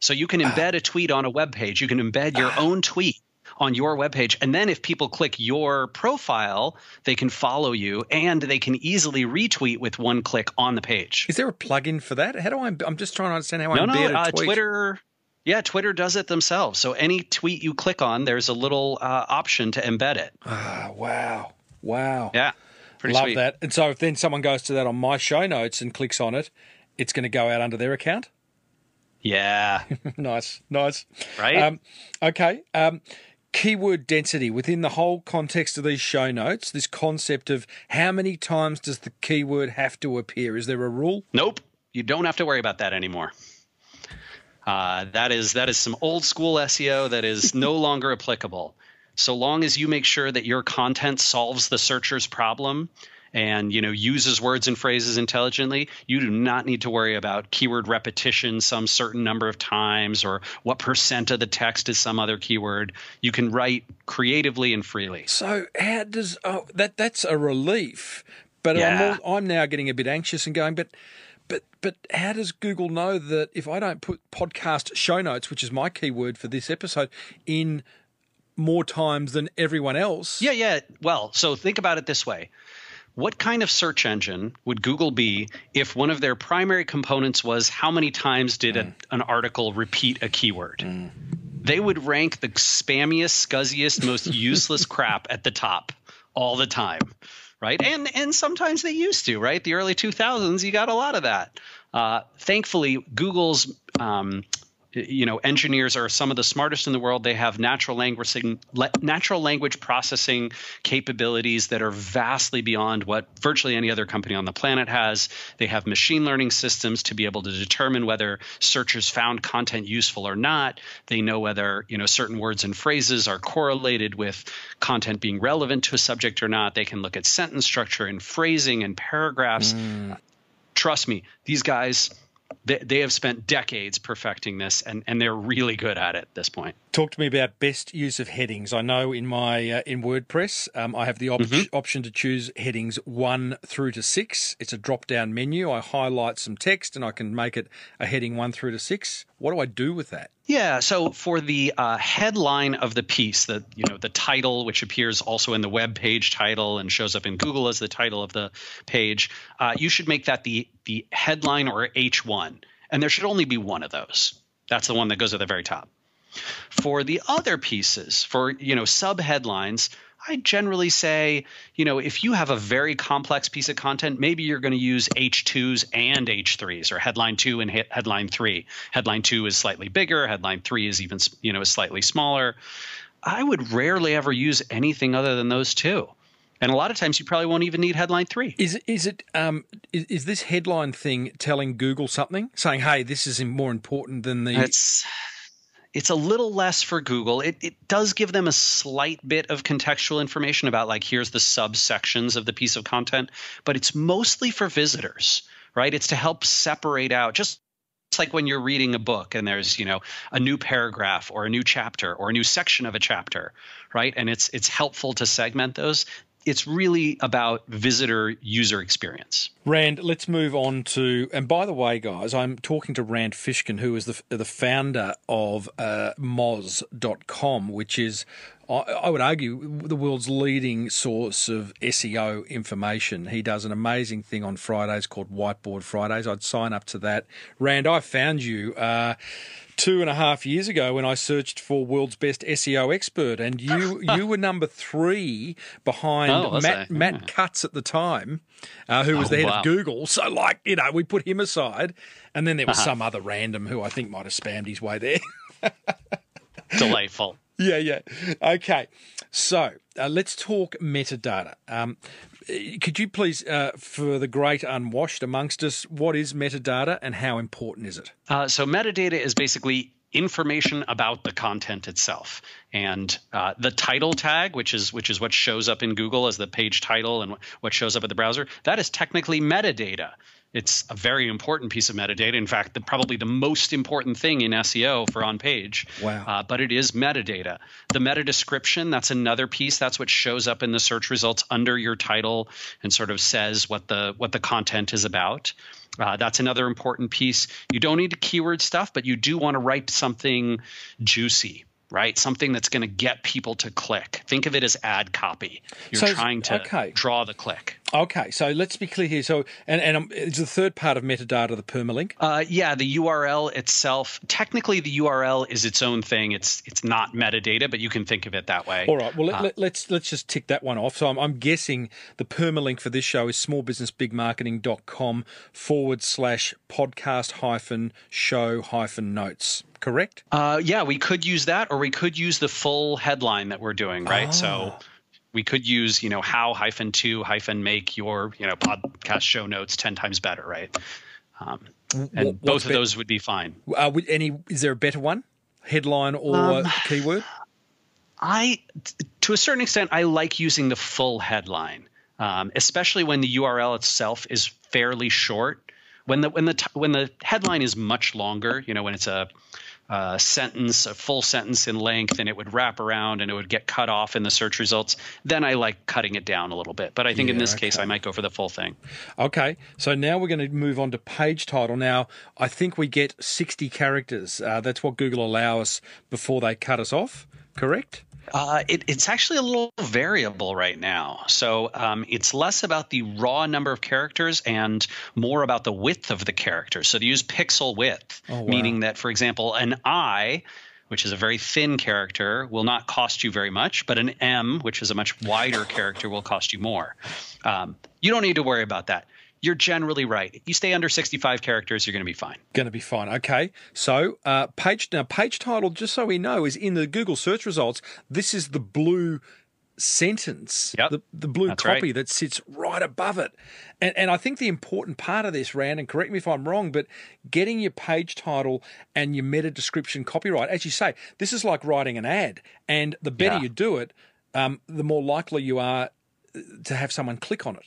[SPEAKER 3] So you can embed a tweet on a web page. You can embed your own tweet on your web page, and then if people click your profile, they can follow you, and they can easily retweet with one click on the page.
[SPEAKER 1] Is there a plugin for that? How do I? I'm just trying to understand how I
[SPEAKER 3] No, no,
[SPEAKER 1] embed a
[SPEAKER 3] uh,
[SPEAKER 1] tweet.
[SPEAKER 3] Twitter. Yeah, Twitter does it themselves. So any tweet you click on, there's a little uh, option to embed it.
[SPEAKER 1] Ah, wow, wow.
[SPEAKER 3] Yeah, pretty
[SPEAKER 1] Love
[SPEAKER 3] sweet.
[SPEAKER 1] that. And so if then someone goes to that on my show notes and clicks on it, it's going to go out under their account.
[SPEAKER 3] Yeah,
[SPEAKER 1] nice, nice.
[SPEAKER 3] right.
[SPEAKER 1] Um, okay. Um, keyword density within the whole context of these show notes. This concept of how many times does the keyword have to appear? Is there a rule?
[SPEAKER 3] Nope, you don't have to worry about that anymore. Uh, that is that is some old school SEO that is no longer applicable. So long as you make sure that your content solves the searcher's problem and you know uses words and phrases intelligently, you do not need to worry about keyword repetition some certain number of times or what percent of the text is some other keyword. You can write creatively and freely.
[SPEAKER 1] So how does oh, that? That's a relief. But
[SPEAKER 3] Yeah.
[SPEAKER 1] I'm, all, I'm now getting a bit anxious and going. But but but how does Google know that if I don't put podcast show notes, which is my keyword for this episode, in more times than everyone else?
[SPEAKER 3] Yeah, yeah. Well, so think about it this way. What kind of search engine would Google be if one of their primary components was how many times did a, an article repeat a keyword? They would rank the spammiest, scuzziest, most useless crap at the top all the time, right? And and sometimes they used to, right? The early 2000s, you got a lot of that. Uh, thankfully, Google's um, you know engineers are some of the smartest in the world. They have natural language natural language processing capabilities that are vastly beyond what virtually any other company on the planet has. They have machine learning systems to be able to determine whether searchers found content useful or not. They know whether you know certain words and phrases are correlated with content being relevant to a subject or not. They can look at sentence structure and phrasing and paragraphs. Mm. Trust me, these guys, they, they have spent decades perfecting this, and, and they're really good at it at this point.
[SPEAKER 1] Talk to me about best use of headings. I know in my uh, in WordPress, um, I have the op- option to choose headings one through to six. It's a drop down menu. I highlight some text and I can make it a heading one through to six. What do I do with that?
[SPEAKER 3] Yeah. So for the uh, headline of the piece, the you know the title, which appears also in the web page title and shows up in Google as the title of the page, uh, you should make that the the headline or H one, and there should only be one of those. That's the one that goes at the very top. For the other pieces, for you know sub headlines, I generally say, you know, if you have a very complex piece of content, maybe you're going to use H2s and H3s, or headline two and he- headline three. Headline two is slightly bigger. Headline three is even, you know, is slightly smaller. I would rarely ever use anything other than those two. And a lot of times you probably won't even need headline three.
[SPEAKER 1] Is it is it um is, is this headline thing telling Google something, saying, "Hey, this is more important than the"?
[SPEAKER 3] It's it's a little less for Google. It, it does give them a slight bit of contextual information about like here's the subsections of the piece of content, but it's mostly for visitors, right? It's to help separate out just it's like when you're reading a book and there's you know a new paragraph or a new chapter or a new section of a chapter right and it's it's helpful to segment those it's really about visitor user experience
[SPEAKER 1] Rand, let's move on to. And by the way, guys, I'm talking to Rand Fishkin, who is the the founder of uh, Moz.com, which is, I, I would argue, the world's leading source of SEO information. He does an amazing thing on Fridays called Whiteboard Fridays. I'd sign up to that. Rand, I found you. Uh, Two and a half years ago, when I searched for world's best SEO expert, and you you were number three behind
[SPEAKER 3] Oh,
[SPEAKER 1] Matt? Matt Cutts at the time, uh, who was
[SPEAKER 3] Oh,
[SPEAKER 1] the head
[SPEAKER 3] wow.
[SPEAKER 1] of Google. So, like, you know, we put him aside, and then there was some other random who I think might have spammed his way there.
[SPEAKER 3] delightful
[SPEAKER 1] yeah, yeah. Okay. So uh, let's talk metadata. Um, could you please, uh, for the great unwashed amongst us, what is metadata and how important is it?
[SPEAKER 3] Uh, so metadata is basically information about the content itself and uh, the title tag which is which is what shows up in google as the page title and what shows up at the browser that is technically metadata it's a very important piece of metadata. In fact, the, probably the most important thing in SEO for on page.
[SPEAKER 1] Wow.
[SPEAKER 3] Uh, but it is metadata. The meta description, that's another piece. That's what shows up in the search results under your title and sort of says what the what the content is about. Uh, that's another important piece. You don't need keyword stuff, but you do want to write something juicy right? Something that's going to get people to click. Think of it as ad copy. You're
[SPEAKER 1] So-
[SPEAKER 3] trying to
[SPEAKER 1] okay.
[SPEAKER 3] draw the click.
[SPEAKER 1] Okay, so let's be clear here. So, and and um, is the third part of metadata the permalink?
[SPEAKER 3] Uh, yeah, the URL itself. Technically, the URL is its own thing. It's it's not metadata, but you can think of it that way.
[SPEAKER 1] All right. Well, let,
[SPEAKER 3] Uh,
[SPEAKER 1] let, let's let's just tick that one off. So I'm, I'm guessing the permalink for this show is smallbusinessbigmarketing.com forward slash podcast hyphen show hyphen notes. Correct?
[SPEAKER 3] Uh, yeah, we could use that, or we could use the full headline that we're doing, right? So we could use, you know, how hyphen to hyphen make your, you know, podcast show notes ten times better, right? Um, and
[SPEAKER 1] what's
[SPEAKER 3] both of those would be fine.
[SPEAKER 1] Uh, with any is there a better one? Headline or
[SPEAKER 3] Um,
[SPEAKER 1] keyword?
[SPEAKER 3] I, to a certain extent, I like using the full headline, um, especially when the URL itself is fairly short. When the when the t- when the headline is much longer, you know, when it's a, a sentence, a full sentence in length, and it would wrap around and it would get cut off in the search results, then I like cutting it down a little bit. But I think in
[SPEAKER 1] Yeah,
[SPEAKER 3] this case. I might go for the full thing.
[SPEAKER 1] Okay, so now we're going to move on to page title. Now, I think we get 60 characters. Uh, that's what Google allow us before they cut us off, correct?
[SPEAKER 3] Uh, it, it's actually a little variable right now. So um, it's less about the raw number of characters and more about the width of the characters. So to use pixel width,
[SPEAKER 1] Oh, wow.
[SPEAKER 3] meaning that, for example, an I, which is a very thin character, will not cost you very much, but an M, which is a much wider character, will cost you more. Um, you don't need to worry about that. You're generally right. You stay under 65 characters, you're going to be fine.
[SPEAKER 1] Going to be fine. Okay, so uh, page now page title, just so we know, is in the Google search results. This is the blue sentence,
[SPEAKER 3] Yep,
[SPEAKER 1] the, the blue
[SPEAKER 3] that's
[SPEAKER 1] copy
[SPEAKER 3] right.
[SPEAKER 1] that sits right above it. And, and I think the important part of this, Rand, and correct me if I'm wrong, but getting your page title and your meta description copyright, as you say, this is like writing an ad. And the better
[SPEAKER 3] Yeah.
[SPEAKER 1] you do it, um, the more likely you are uh, to have someone click on it.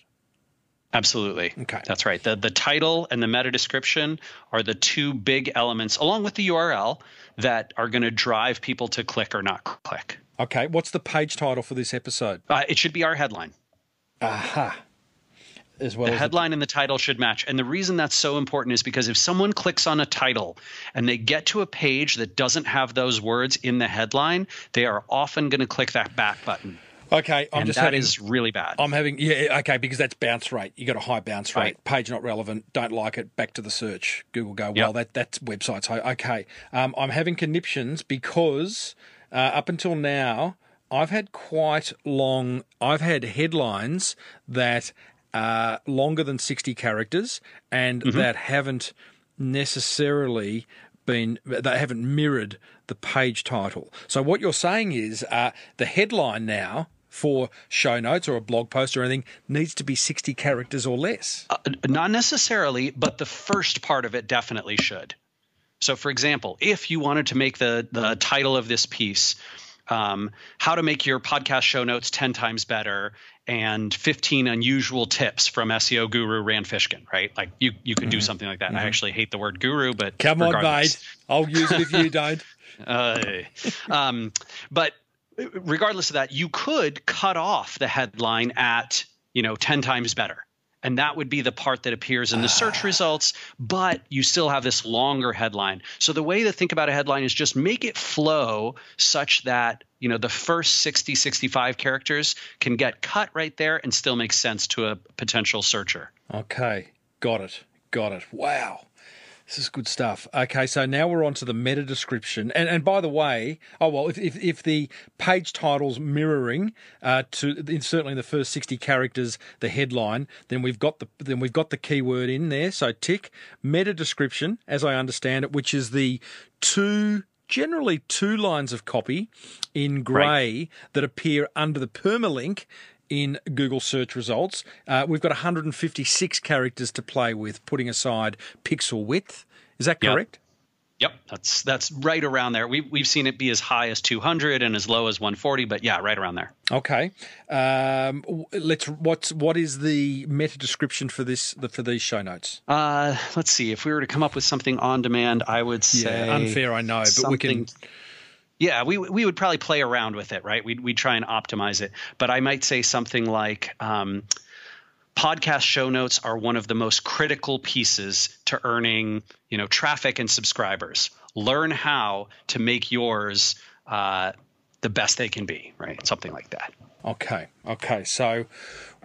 [SPEAKER 3] Absolutely.
[SPEAKER 1] Okay.
[SPEAKER 3] That's right. The the title and the meta description are the two big elements along with the URL that are going to drive people to click or not click.
[SPEAKER 1] Okay, what's the page title for this episode?
[SPEAKER 3] Uh, it should be our headline.
[SPEAKER 1] Aha. As well
[SPEAKER 3] The
[SPEAKER 1] as
[SPEAKER 3] headline and the title should match. And the reason that's so important is because if someone clicks on a title and they get to a page that doesn't have those words in the headline, they are often going to click that back button.
[SPEAKER 1] Okay, I'm
[SPEAKER 3] and
[SPEAKER 1] just
[SPEAKER 3] that
[SPEAKER 1] having
[SPEAKER 3] is really bad.
[SPEAKER 1] I'm having yeah okay because that's bounce rate. You got a high bounce rate.
[SPEAKER 3] Right.
[SPEAKER 1] Page not relevant. Don't like it. Back to the search. Google go
[SPEAKER 3] Yep.
[SPEAKER 1] well. That that's websites. high. Okay. Um, I'm having conniptions because uh, up until now I've had quite long. I've had headlines that are longer than 60 characters and
[SPEAKER 3] Mm-hmm.
[SPEAKER 1] that haven't necessarily been they haven't mirrored the page title. So what you're saying is uh, the headline now for show notes or a blog post or anything needs to be 60 characters or less.
[SPEAKER 3] Uh, not necessarily, but the first part of it definitely should. So, for example, if you wanted to make the the title of this piece, um, how to make your podcast show notes ten times better, and fifteen unusual tips from SEO guru Rand Fishkin, right? Like you you could do something like that. I actually hate the word guru, but
[SPEAKER 1] Come on, mate. I'll use it if you don't.
[SPEAKER 3] Uh, um, but regardless of that, you could cut off the headline at you know ten times better, and that would be the part that appears in the search results. But you still have this longer headline. So the way to think about a headline is just make it flow such that you know the first 60 65 characters can get cut right there and still make sense to a potential searcher
[SPEAKER 1] Okay, got it. Got it. Wow. This is good stuff. Okay, so now we're on to the meta description. And and by the way, oh well, if if, if the page title's mirroring uh, to in certainly in the first sixty characters, the headline, then we've got the then we've got the keyword in there. So tick meta description, as I understand it, which is the two generally two lines of copy in grey that appear under the permalink in Google search results. Uh, we've got 156 characters to play with, putting aside pixel width. Is that correct?
[SPEAKER 3] Yep, that's that's right around there. We we've seen it be as high as 200 and as low as 140, but yeah, right around there.
[SPEAKER 1] Okay. Um, let's. What's what is the meta description for this for these show notes?
[SPEAKER 3] Uh, let's see. If we were to come up with something on demand, I would say
[SPEAKER 1] unfair, I know, but we can.
[SPEAKER 3] Yeah, we we would probably play around with it, right? We'd we'd try and optimize it. But I might say something like. Um, podcast show notes are one of the most critical pieces to earning you know traffic and subscribers learn how to make yours uh, the best they can be right something like that
[SPEAKER 1] Okay. Okay. So,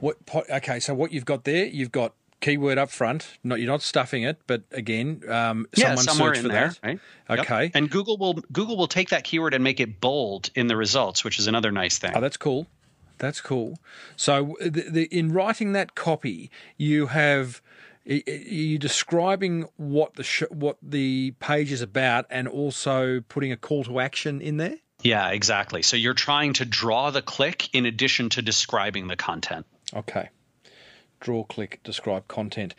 [SPEAKER 1] what? Okay. So what you've got there, you've got keyword up front. Not you're not stuffing it, but again, um,
[SPEAKER 3] yeah
[SPEAKER 1] someone
[SPEAKER 3] somewhere
[SPEAKER 1] search
[SPEAKER 3] in
[SPEAKER 1] for
[SPEAKER 3] there
[SPEAKER 1] that.
[SPEAKER 3] right Yep.
[SPEAKER 1] Okay.
[SPEAKER 3] and google will google will take that keyword and make it bold in the results which is another nice thing
[SPEAKER 1] Oh, that's cool. That's cool. So, the, the, in writing that copy, you have you describing what the sh- what the page is about, and also putting a call to action in there.
[SPEAKER 3] yeah exactly so you're trying to draw the click in addition to describing the content
[SPEAKER 1] Okay. Draw, click, describe content.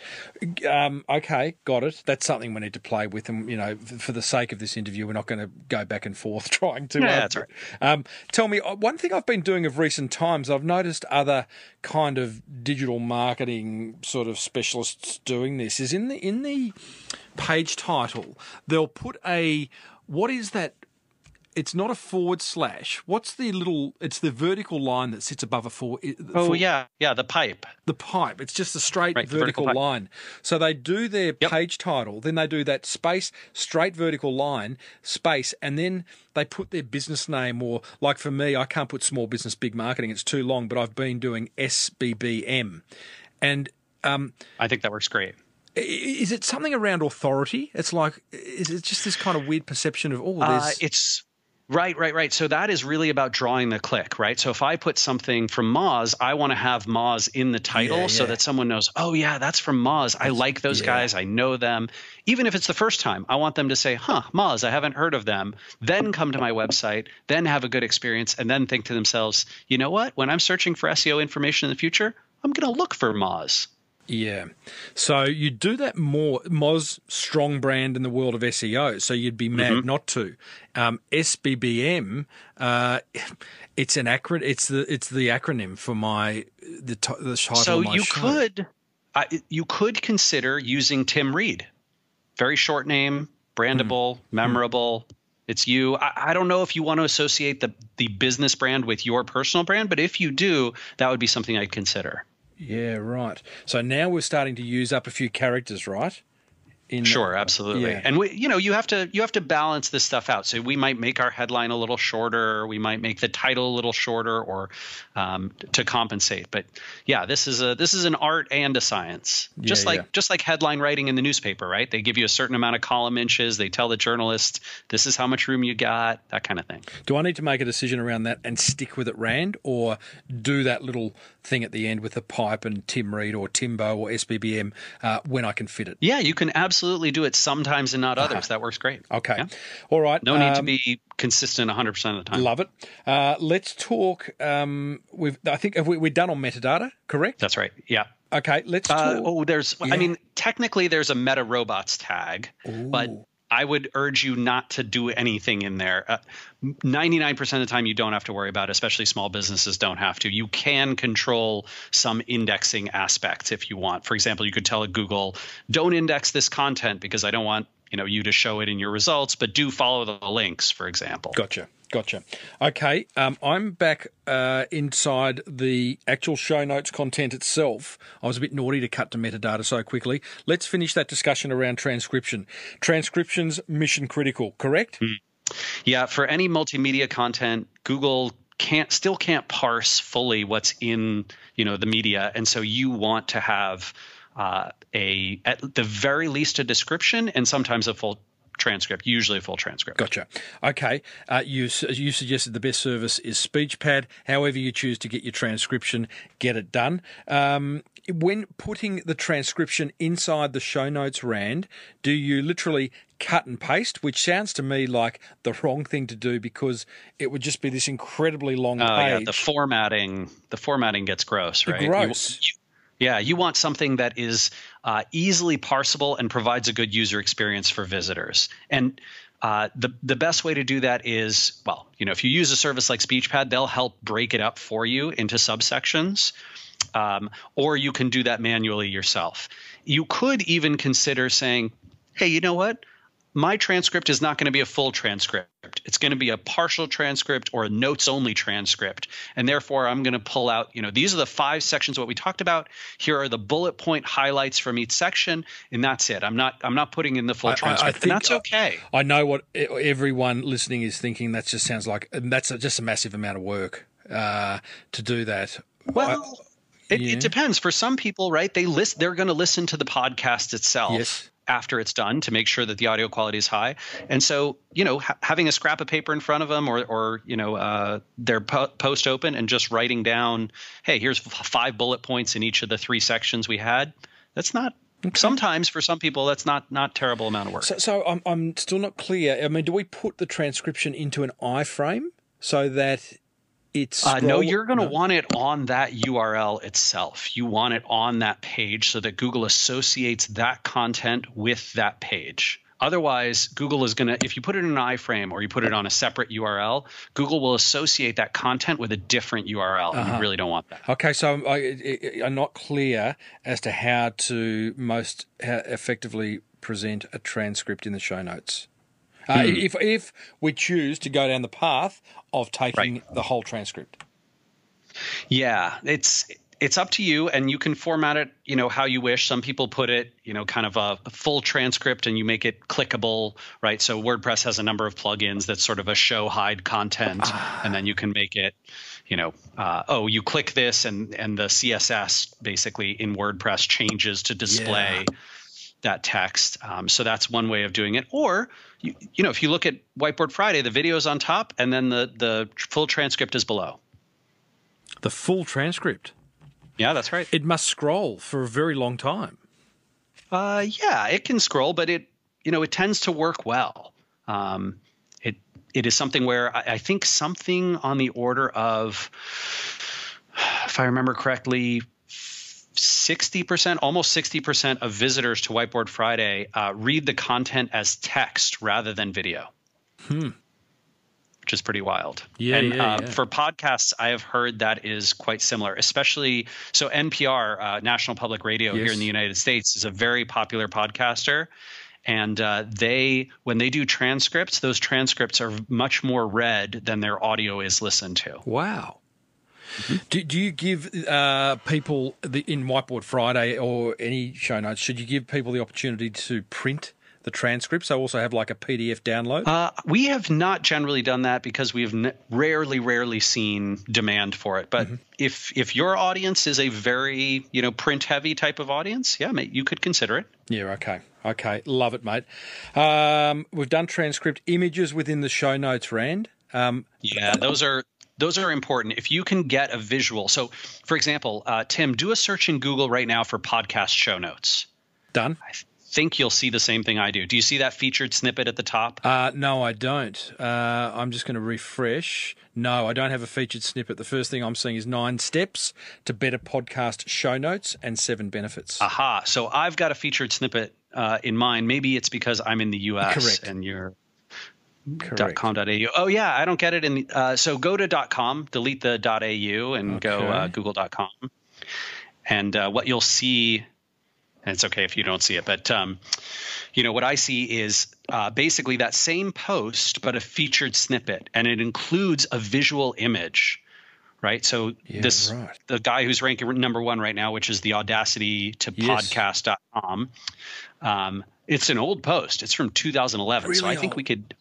[SPEAKER 1] Um, okay, got it. That's something we need to play with, and you know, for the sake of this interview, we're not going to go back and forth trying to.
[SPEAKER 3] Yeah,
[SPEAKER 1] uh,
[SPEAKER 3] that's right.
[SPEAKER 1] Um, tell me uh, one thing I've been doing of recent times. I've noticed other kind of digital marketing sort of specialists doing this. Is in the in the page title they'll put a what is that it's not a forward slash. What's the little? It's the vertical line that sits above a forward.
[SPEAKER 3] oh yeah yeah the pipe
[SPEAKER 1] the pipe. It's just a straight
[SPEAKER 3] Right,
[SPEAKER 1] vertical,
[SPEAKER 3] vertical
[SPEAKER 1] line. So they do their
[SPEAKER 3] Yep.
[SPEAKER 1] page title, then they do that space, straight vertical line, space, and then they put their business name or like for me, I can't put small business big marketing, it's too long, but I've been doing SBBM. And um,
[SPEAKER 3] i think that works great
[SPEAKER 1] is it something around authority? It's like, is it just this kind of weird perception of, oh,
[SPEAKER 3] Uh, it's right, right, right. So that is really about drawing the click, right? So if I put something from Moz, I want to have Moz in the title
[SPEAKER 1] Yeah,
[SPEAKER 3] so that someone knows, oh yeah, that's from Moz. I like those
[SPEAKER 1] yeah.
[SPEAKER 3] guys. I know them. Even if it's the first time, I want them to say, huh, Moz, I haven't heard of them. Then come to my website, then have a good experience, and then think to themselves, you know what? When I'm searching for SEO information in the future, I'm going to look for Moz.
[SPEAKER 1] Yeah. So you do that more. Moz, strong brand in the world of SEO. So you'd be mad
[SPEAKER 3] Mm-hmm.
[SPEAKER 1] not to. Um, SBBM, uh, it's an acronym. It's the it's the acronym for my the, t- the title
[SPEAKER 3] so you
[SPEAKER 1] show.
[SPEAKER 3] could uh, you could consider using Tim Reid. Very short name, brandable,
[SPEAKER 1] Hmm.
[SPEAKER 3] memorable. It's you. I, I don't know if you want to associate the the business brand with your personal brand, but if you do, that would be something I'd consider.
[SPEAKER 1] Yeah, right. So now we're starting to use up a few characters, right? In
[SPEAKER 3] Sure, absolutely.
[SPEAKER 1] Yeah.
[SPEAKER 3] And we, you know, you have to you have to balance this stuff out. So we might make our headline a little shorter, we might make the title a little shorter, or um, to compensate. But yeah, this is a this is an art and a science. Just
[SPEAKER 1] Yeah,
[SPEAKER 3] like
[SPEAKER 1] yeah.
[SPEAKER 3] just like headline writing in the newspaper, right? They give you a certain amount of column inches. They tell the journalist this is how much room you got, that kind of thing.
[SPEAKER 1] Do I need to make a decision around that and stick with it, Rand, or do that little thing at the end with the pipe and Tim Reid or Timbo or SBBM uh, when I can fit it?
[SPEAKER 3] Yeah, you can absolutely do it sometimes and not others. That works great.
[SPEAKER 1] Okay.
[SPEAKER 3] Yeah.
[SPEAKER 1] All right.
[SPEAKER 3] No need to
[SPEAKER 1] um,
[SPEAKER 3] be consistent 100% of the time.
[SPEAKER 1] Love it. Uh, let's talk. Um, we've. I think have we, we're done on metadata, correct?
[SPEAKER 3] That's right. Yeah.
[SPEAKER 1] Okay. Let's talk.
[SPEAKER 3] Uh, oh, there's.
[SPEAKER 1] Yeah.
[SPEAKER 3] I mean, technically, there's a Meta Robots tag, but I would urge you not to do anything in there. Uh, 99% of the time, you don't have to worry about it, especially small businesses don't have to. You can control some indexing aspects if you want. For example, you could tell Google, don't index this content because I don't want you know you to show it in your results, but do follow the links, for example.
[SPEAKER 1] Gotcha. Gotcha. Okay. Um, I'm back uh, inside the actual show notes content itself. I was a bit naughty to cut to metadata so quickly. Let's finish that discussion around transcription. Transcription's mission critical, correct?
[SPEAKER 3] Yeah, for any multimedia content, Google can't still can't parse fully what's in you know the media, and so you want to have uh, a at the very least a description and sometimes a full transcript, usually a full transcript.
[SPEAKER 1] Gotcha. Okay. Uh, you you suggested the best service is SpeechPad. However, you choose to get your transcription, get it done. Um, when putting the transcription inside the show notes, Rand, do you literally cut and paste, which sounds to me like the wrong thing to do because it would just be this incredibly long
[SPEAKER 3] Oh
[SPEAKER 1] page.
[SPEAKER 3] yeah, the formatting. The formatting gets gross, right?
[SPEAKER 1] Gross.
[SPEAKER 3] you- yeah, you want something that is uh, easily parsable and provides a good user experience for visitors. And uh, the the best way to do that is well, you know, if you use a service like SpeechPad, they'll help break it up for you into subsections. Um, or you can do that manually yourself. You could even consider saying, hey, you know what? My transcript is not going to be a full transcript. It's going to be a partial transcript or a notes only transcript. And therefore, I'm going to pull out, you know, these are the five sections of what we talked about. Here are the bullet point highlights from each section, and that's it. I'm not I'm not putting in the full
[SPEAKER 1] I- I- I
[SPEAKER 3] transcript.
[SPEAKER 1] think-
[SPEAKER 3] and that's okay.
[SPEAKER 1] I know what everyone listening is thinking. That just sounds like that's a, just a massive amount of work uh, to do that.
[SPEAKER 3] Well, it,
[SPEAKER 1] yeah.
[SPEAKER 3] it depends. For some people, right? They list. They're going to listen to the podcast itself
[SPEAKER 1] Yes.
[SPEAKER 3] After it's done to make sure that the audio quality is high. And so, you know, ha- having a scrap of paper in front of them, or, or you know, uh, their po- post open, and just writing down, "Hey, here's f- five bullet points in each of the three sections we had." That's not. Sometimes for some people, that's not not terrible amount of work.
[SPEAKER 1] So, so I'm I'm still not clear. I mean, do we put the transcription into an iframe so that it's
[SPEAKER 3] Uh, no, you're going to
[SPEAKER 1] no.
[SPEAKER 3] want it on that URL itself. You want it on that page so that Google associates that content with that page. Otherwise, Google is going to, if you put it in an iframe or you put it on a separate URL, Google will associate that content with a different URL. And
[SPEAKER 1] Uh-huh.
[SPEAKER 3] you really don't want that.
[SPEAKER 1] Okay, so I, I, I'm not clear as to how to most effectively present a transcript in the show notes. Uh,
[SPEAKER 3] Hmm.
[SPEAKER 1] If if we choose to go down the path of taking the whole transcript,
[SPEAKER 3] Yeah, it's it's up to you, and you can format it, you know, how you wish. Some people put it, you know, kind of a, a full transcript, and you make it clickable, right? So WordPress has a number of plugins that's sort of a show hide content, and then you can make it, you know, uh, oh, you click this, and and the CSS basically in WordPress changes to display. That text, um, so that's one way of doing it. Or, you, you know, if you look at Whiteboard Friday, the video is on top, and then the the full transcript is below.
[SPEAKER 1] the full transcript,
[SPEAKER 3] Yeah, that's right.
[SPEAKER 1] it must scroll for a very long time.
[SPEAKER 3] Uh, yeah, it can scroll, but it you know it tends to work well. Um, it it is something where I, I think something on the order of, if I remember correctly, sixty percent, almost sixty percent of visitors to Whiteboard Friday uh, read the content as text rather than video. Which is pretty wild.
[SPEAKER 1] Yeah,
[SPEAKER 3] and
[SPEAKER 1] yeah,
[SPEAKER 3] uh,
[SPEAKER 1] yeah.
[SPEAKER 3] for podcasts, I have heard that is quite similar, especially so NPR, uh, National Public Radio here in the United States, is a very popular podcaster. And uh, they, when they do transcripts, those transcripts are much more read than their audio is listened to.
[SPEAKER 1] Wow. Do, do you give uh, people the, in Whiteboard Friday or any show notes? Should you give people the opportunity to print the transcripts? So also have like a PDF download.
[SPEAKER 3] Uh, we have not generally done that because we've n- rarely, rarely seen demand for it. But if if your audience is a very you know print heavy type of audience, yeah, mate, you could consider it.
[SPEAKER 1] Yeah, okay. Okay. Love it, mate. Um, we've done transcript images within the show notes, Rand. Um,
[SPEAKER 3] Yeah, those are those are important. If you can get a visual, so for example, uh, Tim, do a search in Google right now for podcast show notes.
[SPEAKER 1] done.
[SPEAKER 3] I think you'll see the same thing I do. Do you see that featured snippet at the top?
[SPEAKER 1] Uh, no, I don't. Uh, I'm just going to refresh. No, I don't have a featured snippet. The first thing I'm seeing is nine steps to better podcast show notes and seven benefits.
[SPEAKER 3] Aha! So I've got a featured snippet uh, in mind. Maybe it's because I'm in the U.S.
[SPEAKER 1] Correct.
[SPEAKER 3] and you're
[SPEAKER 1] Correct.
[SPEAKER 3] .com.au. Oh yeah, I don't get it in. The, uh, so go to .com, delete the .au, and go uh,
[SPEAKER 1] Okay.
[SPEAKER 3] Google.com. And uh, what you'll see, and it's okay if you don't see it, but um, you know what I see is uh, basically that same post, but a featured snippet, and it includes a visual image. Right, so
[SPEAKER 1] Yeah,
[SPEAKER 3] this
[SPEAKER 1] right.
[SPEAKER 3] the guy who's ranking number one right now, which is the Audacity to
[SPEAKER 1] Yes.
[SPEAKER 3] podcast.com. Um, it's an old post. It's from 2011. so
[SPEAKER 1] Really
[SPEAKER 3] I think we could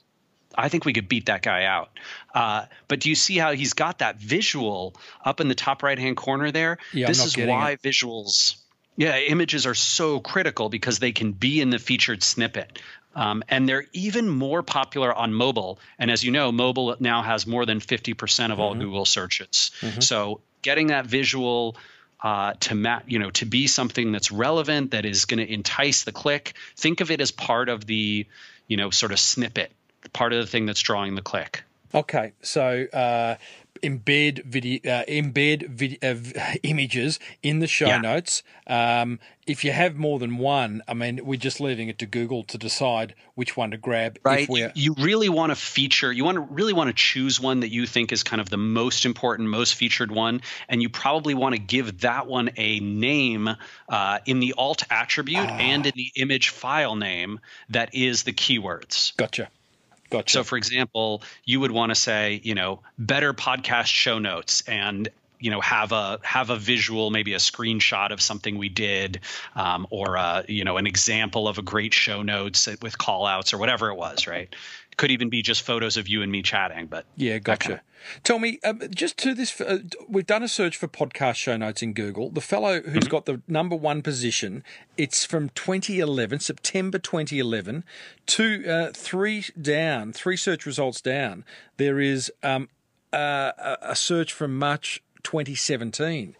[SPEAKER 3] I think we could beat that guy out. Uh, but do you see how he's got that visual up in the top right hand corner there?
[SPEAKER 1] Yeah, I'm
[SPEAKER 3] this is why
[SPEAKER 1] it.
[SPEAKER 3] visuals, yeah, images are so critical because they can be in the featured snippet. Um, and they're even more popular on mobile. And as you know, mobile now has more than 50% of all
[SPEAKER 1] Mm-hmm.
[SPEAKER 3] Google searches. So getting that visual uh, to ma- you know to be something that's relevant that is going to entice the click think of it as part of the you know sort of snippet part of the thing that's drawing the click
[SPEAKER 1] Okay, so uh, embed video, uh, embed vid- uh, images in the show
[SPEAKER 3] Yeah.
[SPEAKER 1] notes. Um, if you have more than one, I mean, we're just leaving it to Google to decide which one to grab.
[SPEAKER 3] right
[SPEAKER 1] If we're,
[SPEAKER 3] you really want to feature you want to really want to choose one that you think is kind of the most important most featured one and you probably want to give that one a name uh, in the alt attribute
[SPEAKER 1] Ah.
[SPEAKER 3] and in the image file name that is the keywords
[SPEAKER 1] gotcha, gotcha.
[SPEAKER 3] So, for example, you would want to say, you know, better podcast show notes and you know have a have a visual maybe a screenshot of something we did um, or a, you know an example of a great show notes with call outs or whatever it was right could even be just photos of you and me chatting but
[SPEAKER 1] Yeah, gotcha.
[SPEAKER 3] kind
[SPEAKER 1] Tell me, um, just to this, uh, we've done a search for podcast show notes in Google. The fellow who's
[SPEAKER 3] Mm-hmm.
[SPEAKER 1] got the number one position, it's from 2011, September 2011, two, uh, three down, three search results down. There is um, uh, a a search from March 2017.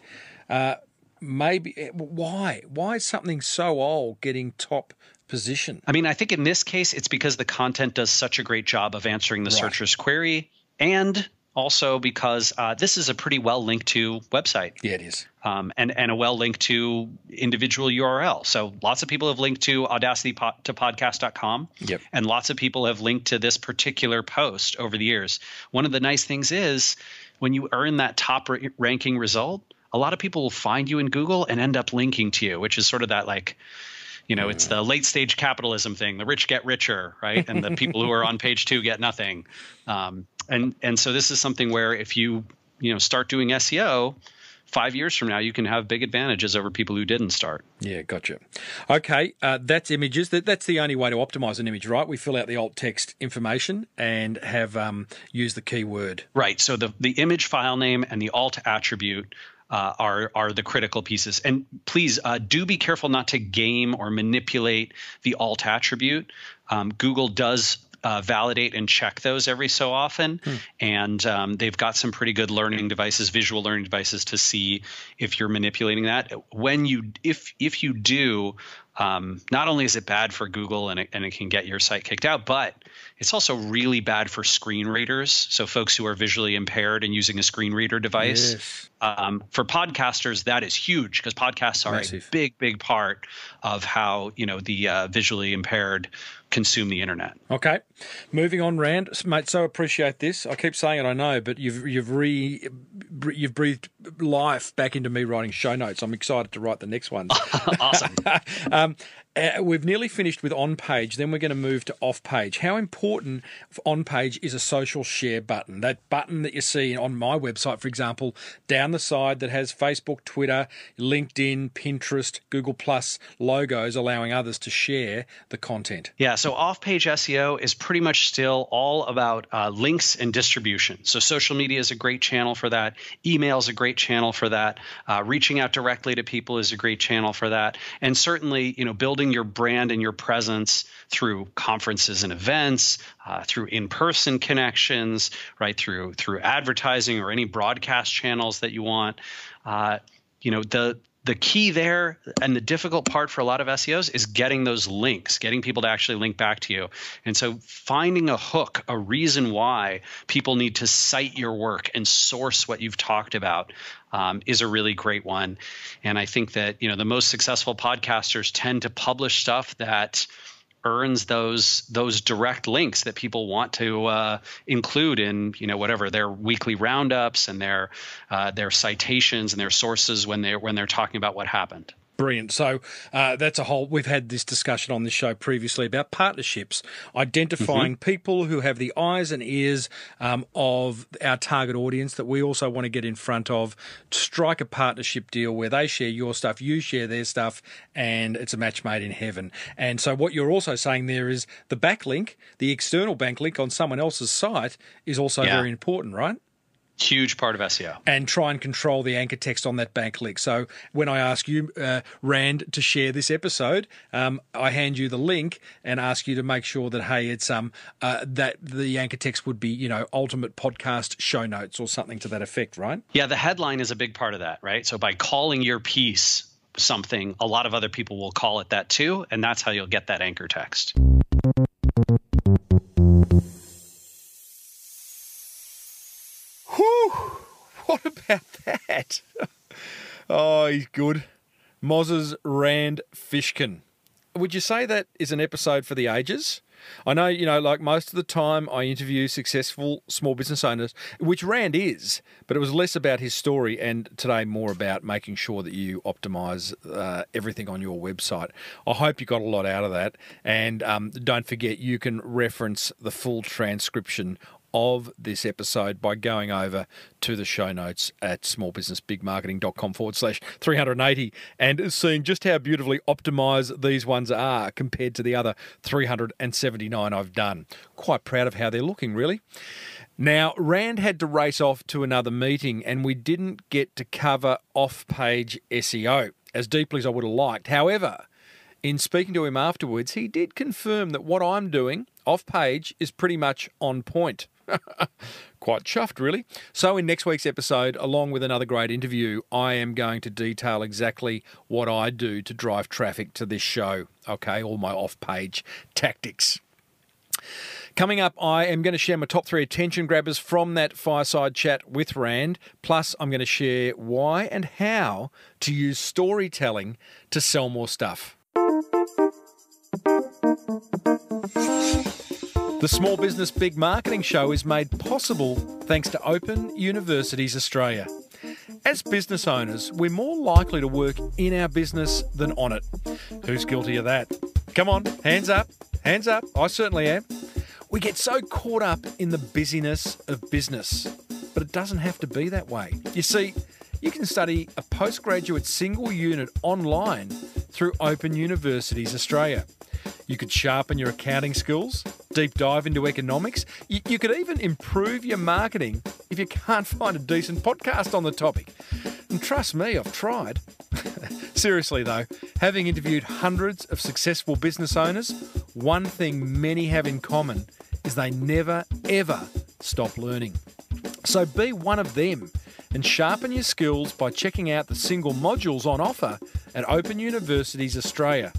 [SPEAKER 1] Uh, maybe eh, why? Why is something so old getting top position?
[SPEAKER 3] I mean, I think in this case, it's because the content does such a great job of answering the
[SPEAKER 1] Right.
[SPEAKER 3] searcher's query, and also because uh, this is a pretty well linked to website.
[SPEAKER 1] Yeah, it is.
[SPEAKER 3] um, and and a well linked to individual URL. So lots of people have linked to Audacity po- to podcast.com.
[SPEAKER 1] Yep.
[SPEAKER 3] And lots of people have linked to this particular post over the years. One of the nice things is when you earn that top ra- ranking result, a lot of people will find you in Google and end up linking to you, which is sort of that like you know, it's the late stage capitalism thing. The rich get richer, right? And the people who are on page two get nothing. Um, and and so this is something where if you you know start doing SEO, five years from now you can have big advantages over people who didn't start.
[SPEAKER 1] Yeah, gotcha. Okay, uh, that's images. That, that's the only way to optimize an image, right? We fill out the alt text information and have um, used the keyword.
[SPEAKER 3] Right. So the the image file name and the alt attribute uh, are are the critical pieces. And please uh, do be careful not to game or manipulate the alt attribute. Um, Google does. Uh, validate and check those every so often, and um, they've got some pretty good learning devices, visual learning devices, to see if you're manipulating that. When you, if if you do, um, not only is it bad for Google and it, and it can get your site kicked out, but it's also really bad for screen readers. So folks who are visually impaired and using a screen reader device.
[SPEAKER 1] Yes.
[SPEAKER 3] Um, for podcasters, that is huge because podcasts are
[SPEAKER 1] Massive.
[SPEAKER 3] a big, big part of how you know the uh, visually impaired consume the internet.
[SPEAKER 1] Okay, moving on, Rand, mate. So appreciate this. I keep saying it, I know, but you've you've re you've breathed life back into me writing show notes. I'm excited to write the next one.
[SPEAKER 3] awesome.
[SPEAKER 1] um, uh, we've nearly finished with on page. Then we're going to move to off page. How important on page is a social share button? That button that you see on my website, for example, down the side that has Facebook, Twitter, LinkedIn, Pinterest, Google Plus logos, allowing others to share the content.
[SPEAKER 3] Yeah, so off page SEO is pretty much still all about uh, links and distribution. So social media is a great channel for that. Email is a great channel for that. Uh, reaching out directly to people is a great channel for that. And certainly, you know, building your brand and your presence through conferences and events, uh, through in-person connections, right through through advertising or any broadcast channels that you want. Uh, you know the the key there and the difficult part for a lot of SEOs is getting those links, getting people to actually link back to you. And so finding a hook, a reason why people need to cite your work and source what you've talked about um, is a really great one. And I think that, you know, the most successful podcasters tend to publish stuff that earns those those direct links that people want to uh, include in you know whatever their weekly roundups and their uh, their citations and their sources when they when they're talking about what happened.
[SPEAKER 1] Brilliant. So uh, that's a whole. We've had this discussion on this show previously about partnerships, identifying people who have the eyes and ears um, of our target audience that we also want to get in front of. Strike a partnership deal where they share your stuff, you share their stuff, and it's a match made in heaven. And so what you're also saying there is the backlink, the external backlink on someone else's site, is also
[SPEAKER 3] Yeah.
[SPEAKER 1] very important, right?
[SPEAKER 3] Huge part of SEO.
[SPEAKER 1] and try and control the anchor text on that backlink. So when I ask you, uh, Rand, to share this episode, um, I hand you the link and ask you to make sure that hey, it's um uh, that the anchor text would be you know ultimate podcast show notes or something to that effect, right?
[SPEAKER 3] Yeah, the headline is a big part of that, right? So by calling your piece something, a lot of other people will call it that too, and that's how you'll get that anchor text.
[SPEAKER 1] What about that? oh, he's good. Moz's Rand Fishkin. Would you say that is an episode for the ages? I know, you know, like most of the time I interview successful small business owners, which Rand is, but it was less about his story and today more about making sure that you optimize uh, everything on your website. I hope you got a lot out of that. And um, don't forget, you can reference the full transcription of this episode by going over to the show notes at smallbusinessbigmarketing.com forward slash 380 and seeing just how beautifully optimized these ones are compared to the other 379 I've done. Quite proud of how they're looking, really. Now, Rand had to race off to another meeting, and we didn't get to cover off page SEO as deeply as I would have liked. However, in speaking to him afterwards, he did confirm that what I'm doing off page is pretty much on point. Quite chuffed, really. So, in next week's episode, along with another great interview, I am going to detail exactly what I do to drive traffic to this show. Okay, all my off page tactics. Coming up, I am going to share my top three attention grabbers from that fireside chat with Rand. Plus, I'm going to share why and how to use storytelling to sell more stuff. The Small Business Big Marketing Show is made possible thanks to Open Universities Australia. As business owners, we're more likely to work in our business than on it. Who's guilty of that? Come on, hands up, hands up. I certainly am. We get so caught up in the busyness of business, but it doesn't have to be that way. You see, you can study a postgraduate single unit online through Open Universities Australia. You could sharpen your accounting skills, deep dive into economics. You, you, could even improve your marketing if you can't find a decent podcast on the topic. And trust me, I've tried. Seriously, though, having interviewed hundreds of successful business owners, one thing many have in common is they never, ever stop learning. So be one of them and sharpen your skills by checking out the single modules on offer at Open Universities Australia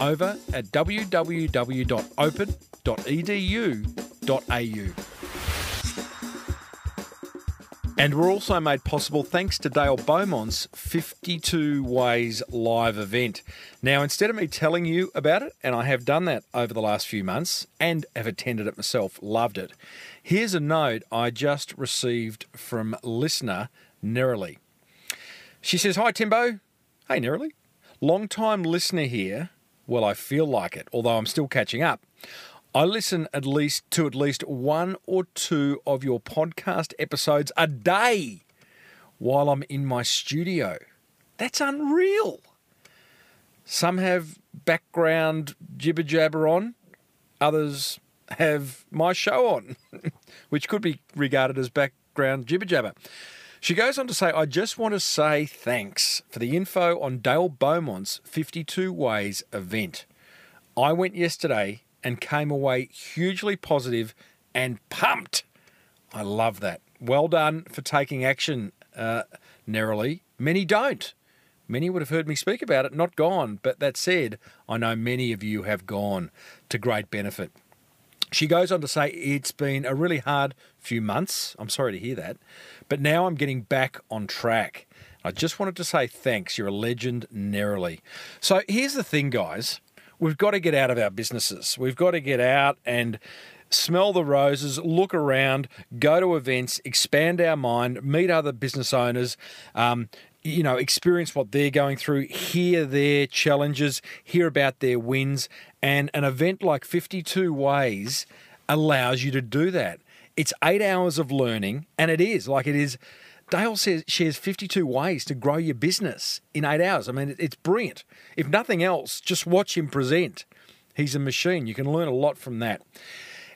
[SPEAKER 1] over at www.open.edu.au. And we're also made possible thanks to Dale Beaumont's 52 Ways live event. Now, instead of me telling you about it, and I have done that over the last few months and have attended it myself, loved it, here's a note I just received from listener Nerily. She says, Hi, Timbo. Hey, Nerily. Long time listener here. Well, I feel like it, although I'm still catching up. I listen at least to at least one or two of your podcast episodes a day while I'm in my studio. That's unreal. Some have background jibber jabber on, others have my show on, which could be regarded as background jibber jabber. She goes on to say, I just want to say thanks for the info on Dale Beaumont's 52 Ways event. I went yesterday and came away hugely positive and pumped. I love that. Well done for taking action, uh, Nerily. Many don't. Many would have heard me speak about it, not gone. But that said, I know many of you have gone to great benefit. She goes on to say, It's been a really hard few months. I'm sorry to hear that. But now I'm getting back on track. I just wanted to say thanks. You're a legend, Nerily. So here's the thing, guys. We've got to get out of our businesses. We've got to get out and smell the roses, look around, go to events, expand our mind, meet other business owners, um, you know, experience what they're going through, hear their challenges, hear about their wins. And an event like 52 Ways allows you to do that. It's eight hours of learning, and it is like it is. Dale says shares 52 ways to grow your business in eight hours. I mean, it's brilliant. If nothing else, just watch him present. He's a machine. You can learn a lot from that.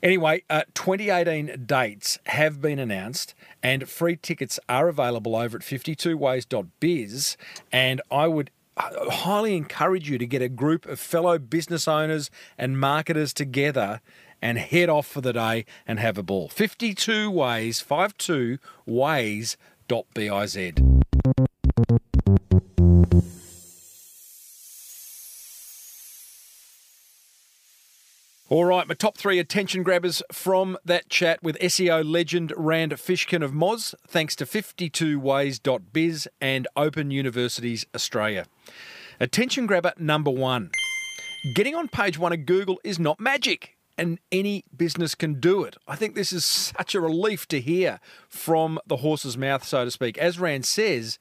[SPEAKER 1] Anyway, uh, 2018 dates have been announced, and free tickets are available over at 52ways.biz. And I would uh, highly encourage you to get a group of fellow business owners and marketers together and head off for the day and have a ball. 52 ways, 52 ways.biz. All right, my top three attention grabbers from that chat with SEO legend Rand Fishkin of Moz, thanks to 52ways.biz and Open Universities Australia. Attention grabber number one getting on page one of Google is not magic, and any business can do it. I think this is such a relief to hear from the horse's mouth, so to speak. As Rand says,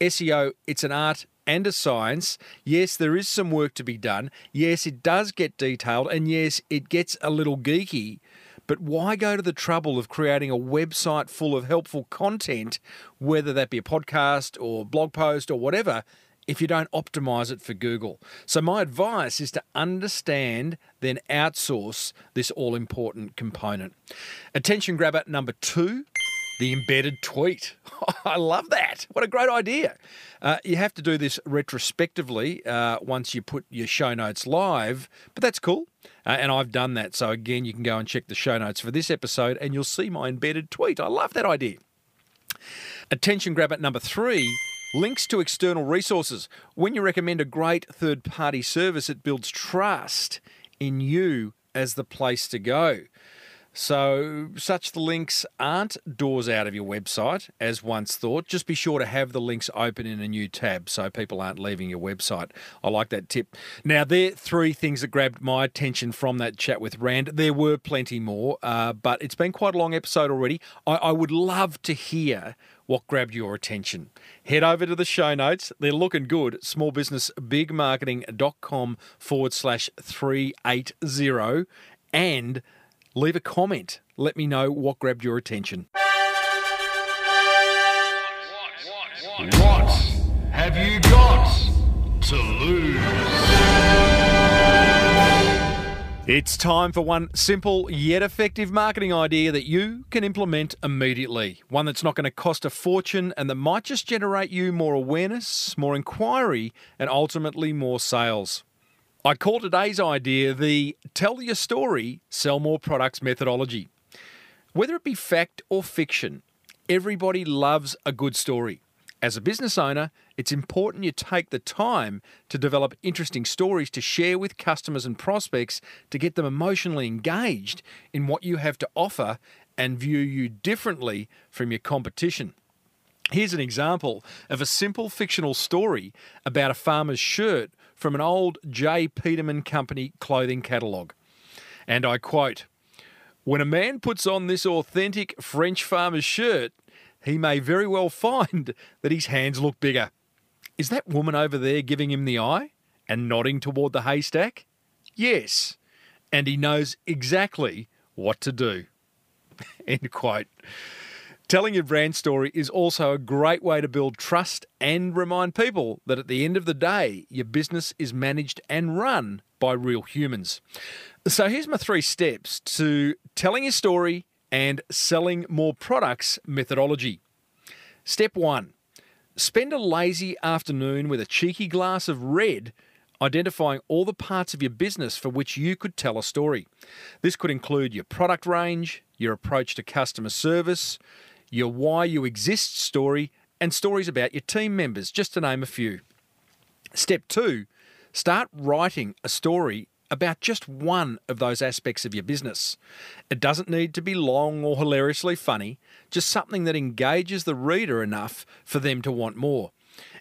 [SPEAKER 1] SEO, it's an art and a science. Yes, there is some work to be done. Yes, it does get detailed. And yes, it gets a little geeky. But why go to the trouble of creating a website full of helpful content, whether that be a podcast or blog post or whatever, if you don't optimize it for Google? So, my advice is to understand, then outsource this all important component. Attention grabber number two the embedded tweet. I love that. What a great idea. Uh, you have to do this retrospectively uh, once you put your show notes live, but that's cool. Uh, and I've done that. So, again, you can go and check the show notes for this episode and you'll see my embedded tweet. I love that idea. Attention grab at number three links to external resources. When you recommend a great third party service, it builds trust in you as the place to go. So, such the links aren't doors out of your website as once thought. Just be sure to have the links open in a new tab so people aren't leaving your website. I like that tip. Now, there are three things that grabbed my attention from that chat with Rand. There were plenty more, uh, but it's been quite a long episode already. I, I would love to hear what grabbed your attention. Head over to the show notes. They're looking good. Smallbusinessbigmarketing.com forward slash 380 and leave a comment. Let me know what grabbed your attention.
[SPEAKER 5] What have you got to lose?
[SPEAKER 1] It's time for one simple yet effective marketing idea that you can implement immediately. One that's not going to cost a fortune and that might just generate you more awareness, more inquiry, and ultimately more sales. I call today's idea the Tell Your Story, Sell More Products methodology. Whether it be fact or fiction, everybody loves a good story. As a business owner, it's important you take the time to develop interesting stories to share with customers and prospects to get them emotionally engaged in what you have to offer and view you differently from your competition. Here's an example of a simple fictional story about a farmer's shirt from an old J. Peterman Company clothing catalogue. And I quote When a man puts on this authentic French farmer's shirt, he may very well find that his hands look bigger. Is that woman over there giving him the eye and nodding toward the haystack? Yes. And he knows exactly what to do. End quote. Telling your brand story is also a great way to build trust and remind people that at the end of the day, your business is managed and run by real humans. So here's my three steps to telling your story and selling more products methodology. Step one spend a lazy afternoon with a cheeky glass of red identifying all the parts of your business for which you could tell a story. This could include your product range, your approach to customer service, your why you exist story, and stories about your team members, just to name a few. Step two, start writing a story about just one of those aspects of your business. It doesn't need to be long or hilariously funny, just something that engages the reader enough for them to want more.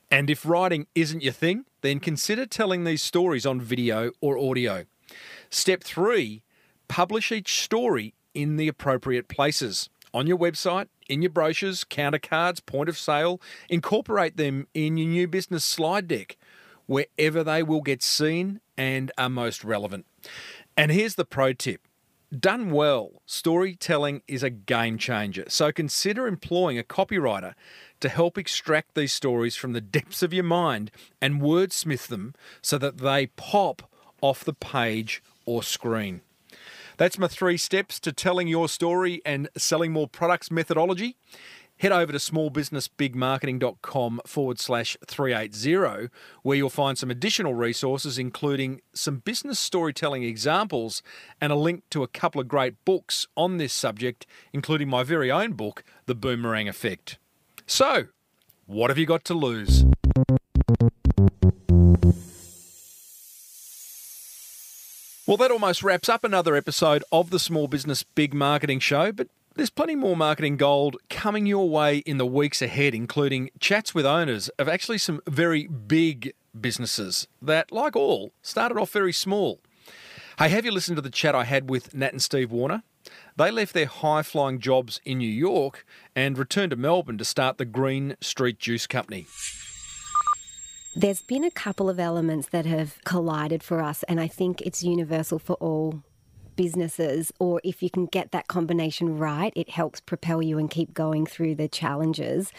[SPEAKER 1] And if writing isn't your thing, then consider telling these stories on video or audio. Step three, publish each story in the appropriate places on your website, in your brochures, counter cards, point of sale. Incorporate them in your new business slide deck, wherever they will get seen and are most relevant. And here's the pro tip done well, storytelling is a game changer. So consider employing a copywriter to help extract these stories from the depths of your mind and wordsmith them so that they pop off the page or screen. That's my three steps to telling your story and selling more products methodology. Head over to smallbusinessbigmarketing.com forward slash 380, where you'll find some additional resources, including some business storytelling examples and a link to a couple of great books on this subject, including my very own book, The Boomerang Effect. So, what have you got to lose? Well, that almost wraps up another episode of the Small Business Big Marketing Show, but there's plenty more marketing gold coming your way in the weeks ahead, including chats with owners of actually some very big businesses that, like all, started off very small. Hey, have you listened to the chat I had with Nat and Steve Warner? They left their high flying jobs in New York and returned to Melbourne to start the Green Street Juice Company.
[SPEAKER 6] There's been a couple of elements that have collided for us, and I think it's universal for all businesses, or if you can get that combination right, it helps propel you and keep going through the challenges.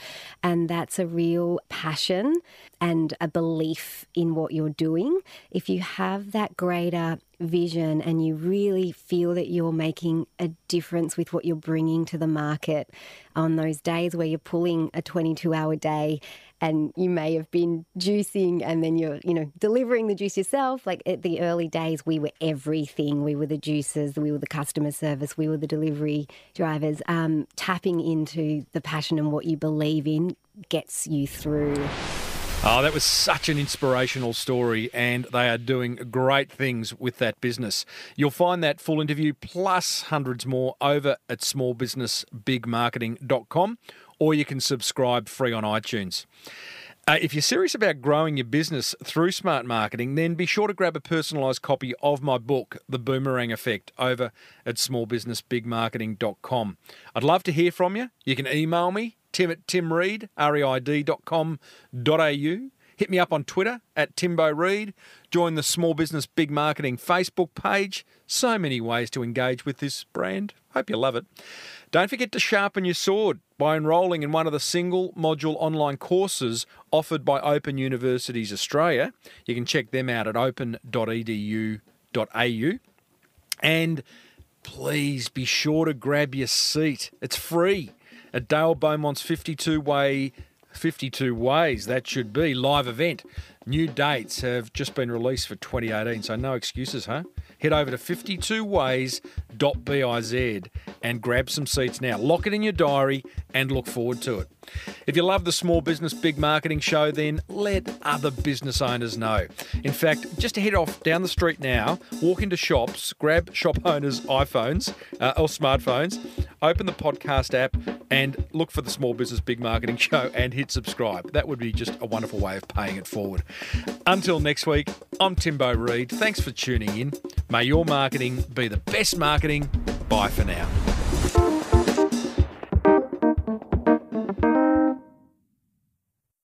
[SPEAKER 6] And that's a real passion and a belief in what you're doing. If you have that greater vision and you really feel that you're making a difference with what you're bringing to the market on those days where you're pulling a 22 hour day and you may have been juicing and then you're you know delivering the juice yourself like at the early days we were everything. We were the juicers we were the customer service we were the delivery drivers. Um, tapping into the passion and what you believe in gets you through
[SPEAKER 1] Oh, that was such an inspirational story, and they are doing great things with that business. You'll find that full interview plus hundreds more over at smallbusinessbigmarketing.com, or you can subscribe free on iTunes. Uh, if you're serious about growing your business through smart marketing, then be sure to grab a personalised copy of my book, The Boomerang Effect, over at smallbusinessbigmarketing.com. I'd love to hear from you. You can email me, tim at timreed, reid.com.au. Hit me up on Twitter at Timbo Reid. Join the Small Business Big Marketing Facebook page. So many ways to engage with this brand. Hope you love it. Don't forget to sharpen your sword by enrolling in one of the single module online courses offered by Open Universities Australia. You can check them out at open.edu.au. And please be sure to grab your seat. It's free at Dale Beaumont's 52 Way 52 Ways, that should be, live event. New dates have just been released for 2018, so no excuses, huh? Head over to 52ways.biz and grab some seats now. Lock it in your diary and look forward to it. If you love the Small Business Big Marketing Show, then let other business owners know. In fact, just head off down the street now, walk into shops, grab shop owners' iPhones uh, or smartphones, open the podcast app, and look for the Small Business Big Marketing Show and hit subscribe. That would be just a wonderful way of paying it forward. Until next week, I'm Timbo Reid. Thanks for tuning in. May your marketing be the best marketing. Bye for now.